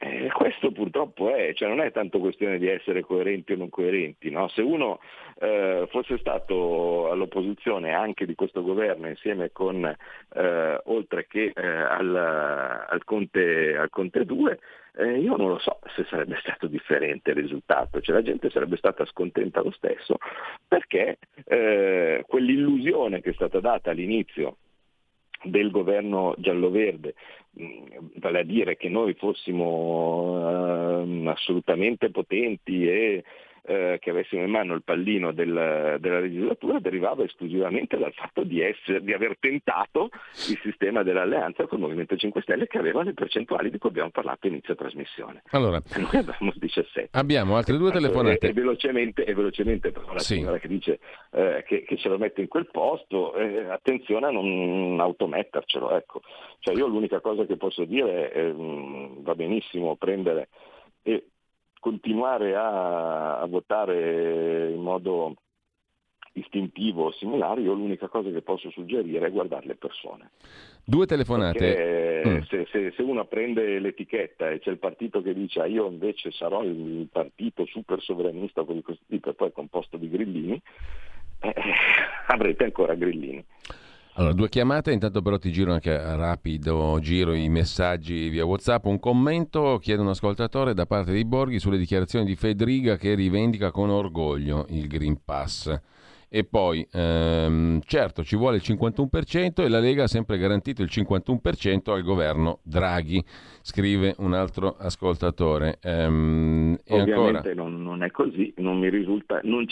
Eh, questo purtroppo è, cioè non è tanto questione di essere coerenti o non coerenti, no? se uno eh, fosse stato all'opposizione anche di questo governo insieme con, eh, oltre che eh, al, al, Conte, al, Conte, 2, eh, io non lo so se sarebbe stato differente il risultato, cioè la gente sarebbe stata scontenta lo stesso perché eh, quell'illusione che è stata data all'inizio del governo giallo-verde, mm, vale a dire che noi fossimo uh, assolutamente potenti e eh, che avessimo in mano il pallino del, della legislatura derivava esclusivamente dal fatto di, essere, di, aver tentato il sistema dell'alleanza col Movimento 5 Stelle che aveva le percentuali di cui abbiamo parlato inizio trasmissione. Allora, noi abbiamo 17. Abbiamo altre due telefonate. E, e velocemente, e velocemente però la sì. signora che dice eh, che, che, ce lo mette in quel posto, eh, attenzione a non automettercelo. Ecco. Cioè io l'unica cosa che posso dire è mm, va benissimo prendere e continuare a, a votare in modo istintivo o similare, io l'unica cosa che posso suggerire è guardare le persone. Due telefonate. Mm. se, se, se, uno prende l'etichetta e c'è il partito che dice ah, io invece sarò il partito super sovranista di questo tipo e poi è composto di grillini, eh, avrete ancora grillini. Allora, due chiamate, intanto però ti giro anche a rapido giro i messaggi via WhatsApp. Un commento chiede un ascoltatore da parte di Borghi sulle dichiarazioni di Federica che rivendica con orgoglio il Green Pass. E poi, ehm, certo, ci vuole il 51% e la Lega ha sempre garantito il 51% al governo Draghi, scrive un altro ascoltatore. Ehm, Ovviamente non, non, è così, non mi risulta, non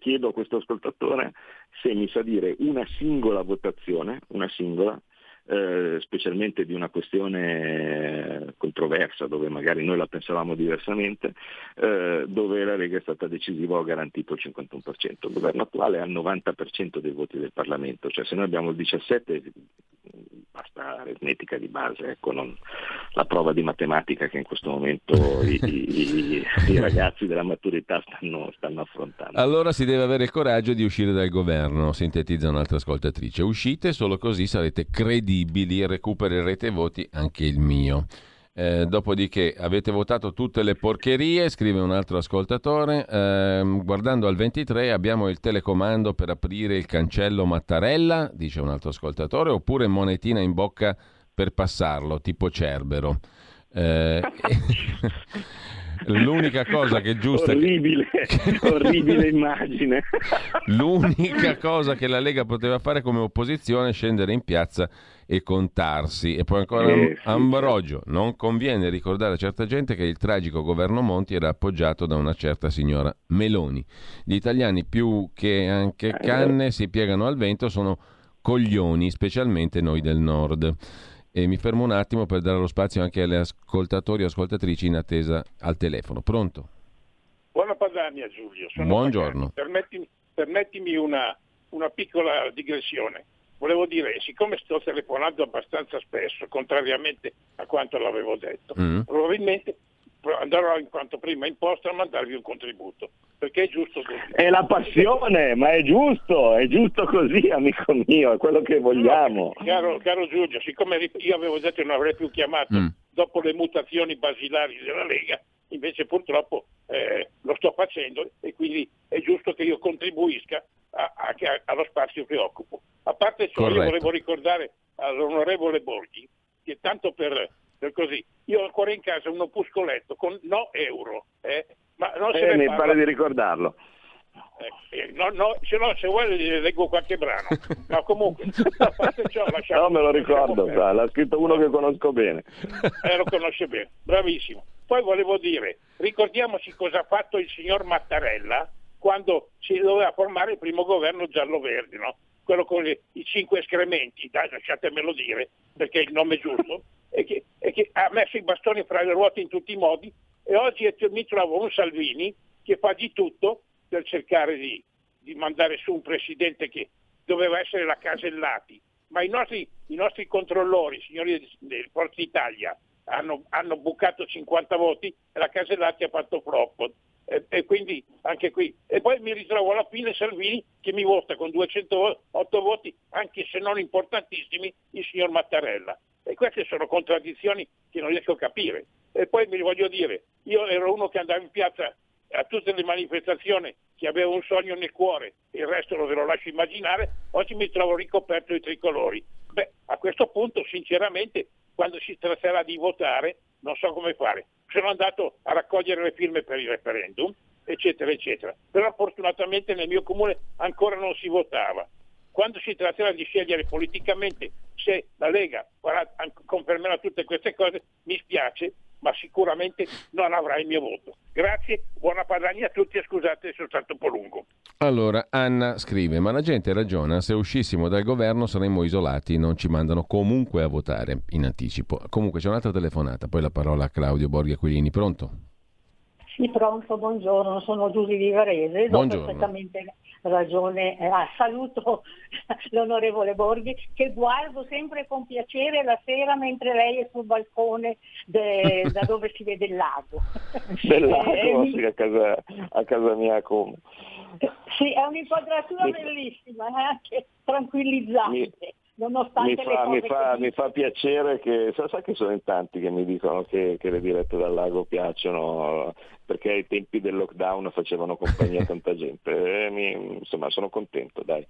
chiedo a questo ascoltatore se mi sa dire una singola votazione, una singola, eh, specialmente di una questione controversa dove magari noi la pensavamo diversamente, eh, dove la Lega è stata decisiva ha garantito il 51%. Il governo attuale ha il 90% dei voti del Parlamento, cioè se noi abbiamo il 17% basta aritmetica di base, ecco, non, la prova di matematica che in questo momento i, i, i ragazzi della maturità stanno, stanno, affrontando. Allora si deve avere il coraggio di uscire dal governo, sintetizza un'altra ascoltatrice. Uscite, solo così sarete credibili e recupererete voti anche il mio. Eh, dopodiché avete votato tutte le porcherie, scrive un altro ascoltatore. Eh, guardando al 23 abbiamo il telecomando per aprire il cancello Mattarella, dice un altro ascoltatore, oppure monetina in bocca per passarlo, tipo Cerbero. Eh, L'unica cosa che è giusta... Orribile, orribile immagine. L'unica cosa che la Lega poteva fare come opposizione è scendere in piazza e contarsi. E poi ancora eh, Ambrogio, non conviene ricordare a certa gente che il tragico governo Monti era appoggiato da una certa signora Meloni. Gli italiani più che anche eh, canne si piegano al vento sono coglioni, specialmente noi del nord. E mi fermo un attimo per dare lo spazio anche alle ascoltatori e ascoltatrici in attesa al telefono. Pronto? Buona Padania Giulio. Sono Buongiorno. Permettimi, permettimi una, una piccola digressione. Volevo dire, siccome sto telefonando abbastanza spesso, contrariamente a quanto l'avevo detto, mm. probabilmente andrò in quanto prima in posta a mandarvi un contributo perché è giusto così. È la passione, ma è giusto, è giusto così, amico mio, è quello che vogliamo. No, caro, caro, Giulio, siccome io avevo detto che non avrei più chiamato mm. dopo le mutazioni basilari della Lega, invece purtroppo eh, lo sto facendo e quindi è giusto che io contribuisca a, a, allo spazio che occupo. A parte ciò, Corretto. io volevo ricordare all'onorevole Borghi che tanto per, per, così, io ho ancora in casa un opuscoletto con no euro, eh, ma non se eh, ne mi pare di ricordarlo. Eh, eh, no, no, se, no, se vuoi leggo qualche brano, ma comunque a parte ciò lasciamo. No, me lo ricordo, l'ha scritto uno che conosco bene. Eh, lo conosce bene, bravissimo. Poi volevo dire, ricordiamoci cosa ha fatto il signor Mattarella quando si doveva formare il primo governo giallo-verde, no? quello con i, i cinque escrementi, dai, lasciatemelo dire, perché è il nome giusto, e che, e che ha messo i bastoni fra le ruote in tutti i modi e oggi mi trovo un Salvini che fa di tutto per cercare di, di mandare su un presidente che doveva essere la Casellati, ma i nostri, i nostri controllori, signori del Forza Italia, hanno, hanno, bucato 50 voti e la Casellati ha fatto flop. E, e, quindi anche qui. E poi mi ritrovo alla fine Salvini che mi vota con 208 voti, anche se non importantissimi, il signor Mattarella. E queste sono contraddizioni che non riesco a capire. E poi mi voglio dire, io ero uno che andava in piazza a tutte le manifestazioni, che aveva un sogno nel cuore, il resto lo ve lo lascio immaginare, oggi mi trovo ricoperto di tricolori. Beh, a questo punto, sinceramente, quando si tratterà di votare, non so come fare. Sono andato a raccogliere le firme per il referendum, eccetera, eccetera. Però fortunatamente nel mio comune ancora non si votava quando si tratterà di scegliere politicamente se la Lega farà, confermerà tutte queste cose, mi spiace, ma sicuramente non avrà il mio voto. Grazie, buona Padania a tutti e scusate se sono stato un po' lungo. Allora, Anna scrive, ma la gente ragiona, se uscissimo dal governo saremmo isolati, non ci mandano comunque a votare in anticipo. Comunque c'è un'altra telefonata, poi la parola a Claudio Borghi Aquilini, pronto? Sì, pronto, buongiorno, sono Giusy di Varese, do perfettamente ragione, eh, ah, saluto l'onorevole Borghi che guardo sempre con piacere la sera mentre lei è sul balcone de, da dove si vede il lago. Del lago, eh, sì, a, casa, a casa mia come. Sì, è un'inquadratura bellissima, eh, anche tranquillizzante. Mi nonostante mi fa, mi, fa, mi fa, piacere che, sa, sa, che sono in tanti che mi dicono che, che, le dirette dal lago piacciono perché ai tempi del lockdown facevano compagnia a tanta gente. E mi, insomma, sono contento, dai.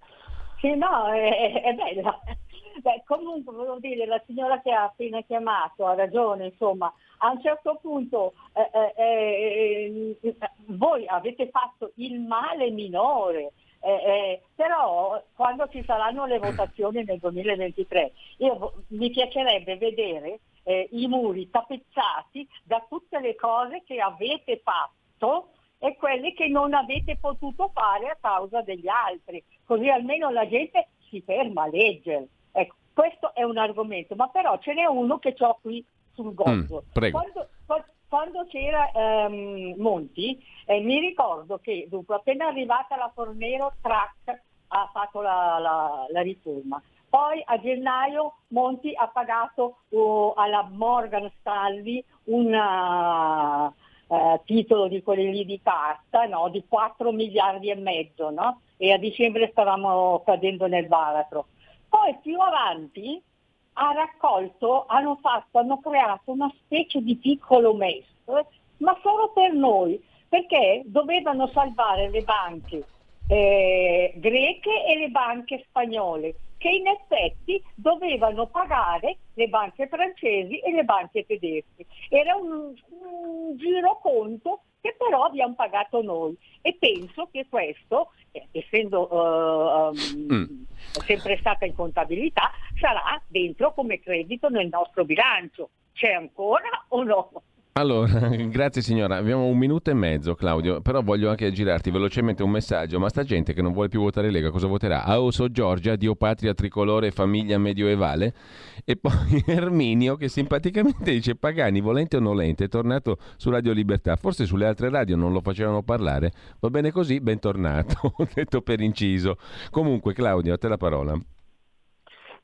Sì, no, è, è bella. Beh, comunque volevo dire, la signora che ha appena chiamato ha ragione, insomma, a un certo punto eh, eh, eh, voi avete fatto il male minore, eh, eh, però quando ci saranno le votazioni nel 2023 io, mi piacerebbe vedere eh, i muri tappezzati da tutte le cose che avete fatto e quelle che non avete potuto fare a causa degli altri, così almeno la gente si ferma a leggere. Ecco, questo è un argomento, ma però ce n'è uno che ho qui sul gozzo. Mm, quando, quando c'era ehm, Monti, eh, mi ricordo che dunque, appena arrivata la Fornero, Track ha fatto la, la, la riforma. Poi a gennaio Monti ha pagato uh, alla Morgan Stanley un uh, titolo di quelli lì di carta no? di 4 miliardi e mezzo no? e a dicembre stavamo cadendo nel baratro. Poi più avanti ha raccolto, hanno fatto, hanno creato una specie di piccolo MES, ma solo per noi, perché dovevano salvare le banche eh, greche e le banche spagnole, che in effetti dovevano pagare le banche francesi e le banche tedesche. Era un, un giroconto che però abbiamo pagato noi e penso che questo, eh, essendo uh, um, mm. sempre stata in contabilità, sarà dentro come credito nel nostro bilancio. C'è ancora o no? Allora, grazie signora. Abbiamo un minuto e mezzo, Claudio, però voglio anche girarti velocemente un messaggio. Ma sta gente che non vuole più votare Lega, cosa voterà? Aoso Giorgia, Dio Patria Tricolore Famiglia Medioevale? E poi Erminio che simpaticamente dice Pagani, volente o nolente, è tornato su Radio Libertà. Forse sulle altre radio non lo facevano parlare. Va bene così, bentornato, detto per inciso. Comunque, Claudio, a te la parola.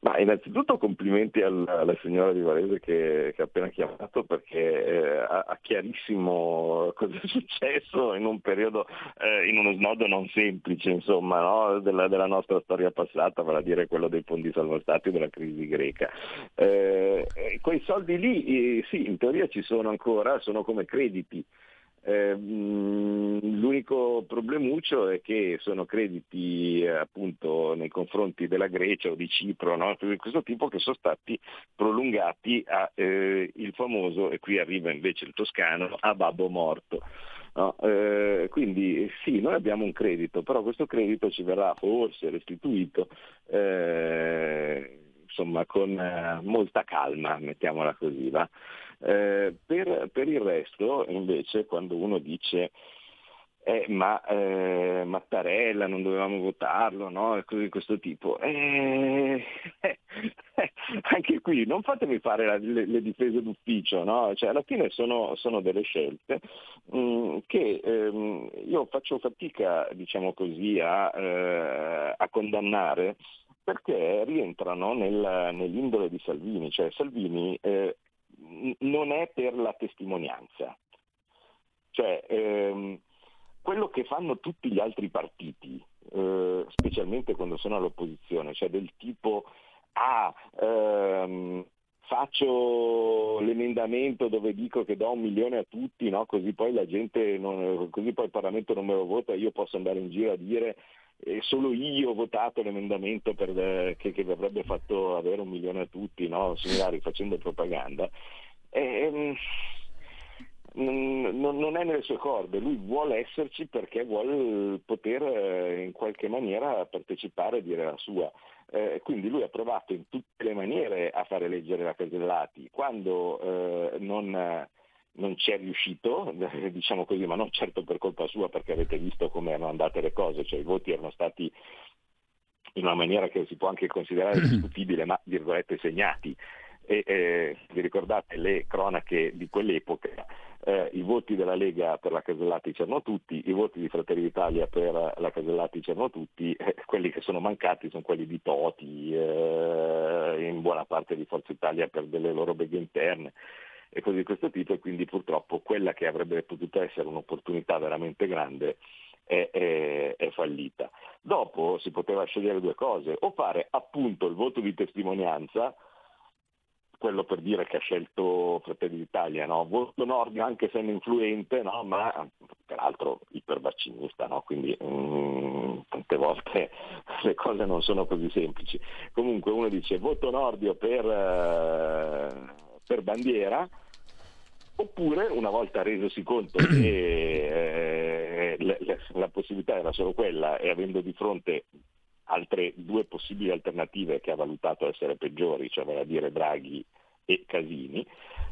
Ma innanzitutto complimenti alla, alla signora di Varese che, che, ha appena chiamato perché eh, ha, ha, chiarissimo cosa è successo in un periodo, eh, in uno snodo non semplice insomma, no? della, della, nostra storia passata, vale a dire quello dei fondi salva stati e della crisi greca. Eh, quei soldi lì eh, sì, in teoria ci sono ancora, sono come crediti eh, l'unico problemuccio è che sono crediti eh, appunto nei confronti della Grecia o di Cipro, no? di questo tipo che sono stati prolungati a eh, il famoso, e qui arriva invece il toscano, a babbo morto. No? Eh, quindi sì, noi abbiamo un credito, però questo credito ci verrà forse restituito eh, insomma, con molta calma, mettiamola così. Va? Eh, per, per, il resto, invece, quando uno dice eh, ma eh, Mattarella non dovevamo votarlo, no? E cose di questo tipo. Eh, anche qui non fatemi fare la, le, le, difese d'ufficio, no? Cioè, alla fine sono, sono delle scelte mh, mm, che ehm, io faccio fatica, diciamo così, a, eh, a condannare perché rientrano nel, nell'indole di Salvini, cioè Salvini eh, non è per la testimonianza. Cioè, ehm, quello che fanno tutti gli altri partiti, eh, specialmente quando sono all'opposizione, cioè del tipo ah, ehm, faccio l'emendamento dove dico che do un milione a tutti, no? così poi la gente non, così poi il Parlamento non me lo vota, io posso andare in giro a dire eh, solo io ho votato l'emendamento per, eh, che, che, avrebbe fatto avere un milione a tutti, no? similari facendo propaganda. E, non, non è nelle sue corde, lui vuole esserci perché vuole poter eh, in qualche maniera partecipare e dire la sua. Eh, quindi lui ha provato in tutte le maniere a fare leggere la Casellati, quando eh, non, non ci è riuscito, diciamo così, ma non certo per colpa sua perché avete visto come erano andate le cose, cioè i voti erano stati in una maniera che si può anche considerare discutibile, ma virgolette segnati. E eh, vi ricordate le cronache di quell'epoca, eh, i voti della Lega per la Casellati c'erano tutti, i voti di Fratelli d'Italia per la Casellati c'erano tutti, eh, quelli che sono mancati sono quelli di Toti, eh, in buona parte di Forza Italia per delle loro beghe interne e cose di questo tipo e quindi purtroppo quella che avrebbe potuto essere un'opportunità veramente grande è, è, è, fallita. Dopo si poteva scegliere due cose, o fare appunto il voto di testimonianza, quello per dire che ha scelto Fratelli d'Italia, no? voto Nord anche se è influente, no? ma peraltro ipervaccinista, no? quindi mm, tante volte le cose non sono così semplici. Comunque uno dice voto Nordio per, eh, per bandiera, oppure una volta resosi conto che eh, la, la possibilità era solo quella e avendo di fronte altre due possibili alternative che ha valutato essere peggiori, cioè vale a dire Draghi e Casini,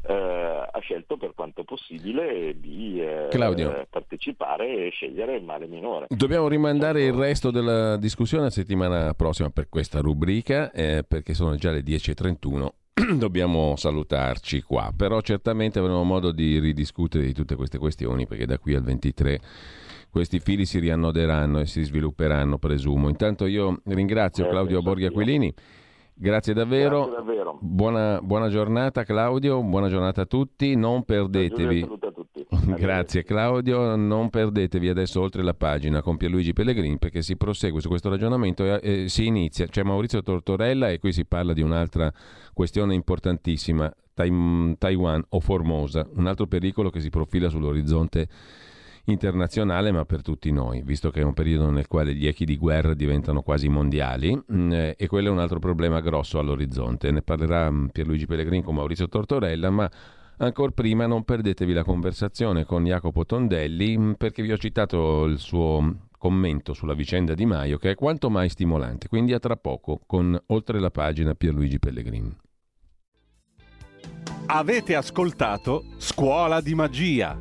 eh, ha scelto per quanto possibile di eh, partecipare e scegliere il male minore. Dobbiamo rimandare il resto della discussione la settimana prossima per questa rubrica, eh, perché sono già le 10.31 dobbiamo salutarci qua, però certamente avremo modo di ridiscutere di tutte queste questioni perché da qui al 23 questi fili si riannoderanno e si svilupperanno, presumo. Intanto io ringrazio Claudio Borghi Aquilini. Grazie davvero. Grazie davvero. Buona, buona, giornata Claudio, buona giornata a tutti. Non perdetevi. Grazie Claudio, non perdetevi adesso oltre la pagina con Pierluigi Pellegrini perché si prosegue su questo ragionamento e, e si inizia. C'è Maurizio Tortorella e qui si parla di un'altra questione importantissima, Taiwan o Formosa, un altro pericolo che si profila sull'orizzonte internazionale, ma per tutti noi, visto che è un periodo nel quale gli echi di guerra diventano quasi mondiali mm, e quello è un altro problema grosso all'orizzonte. Ne parlerà mm, Pierluigi Pellegrini con Maurizio Tortorella, ma ancora prima non perdetevi la conversazione con Jacopo Tondelli mm, perché vi ho citato il suo commento sulla vicenda di Maio che è quanto mai stimolante. Quindi a tra poco con oltre la pagina Pierluigi Pellegrini. Avete ascoltato Scuola di Magia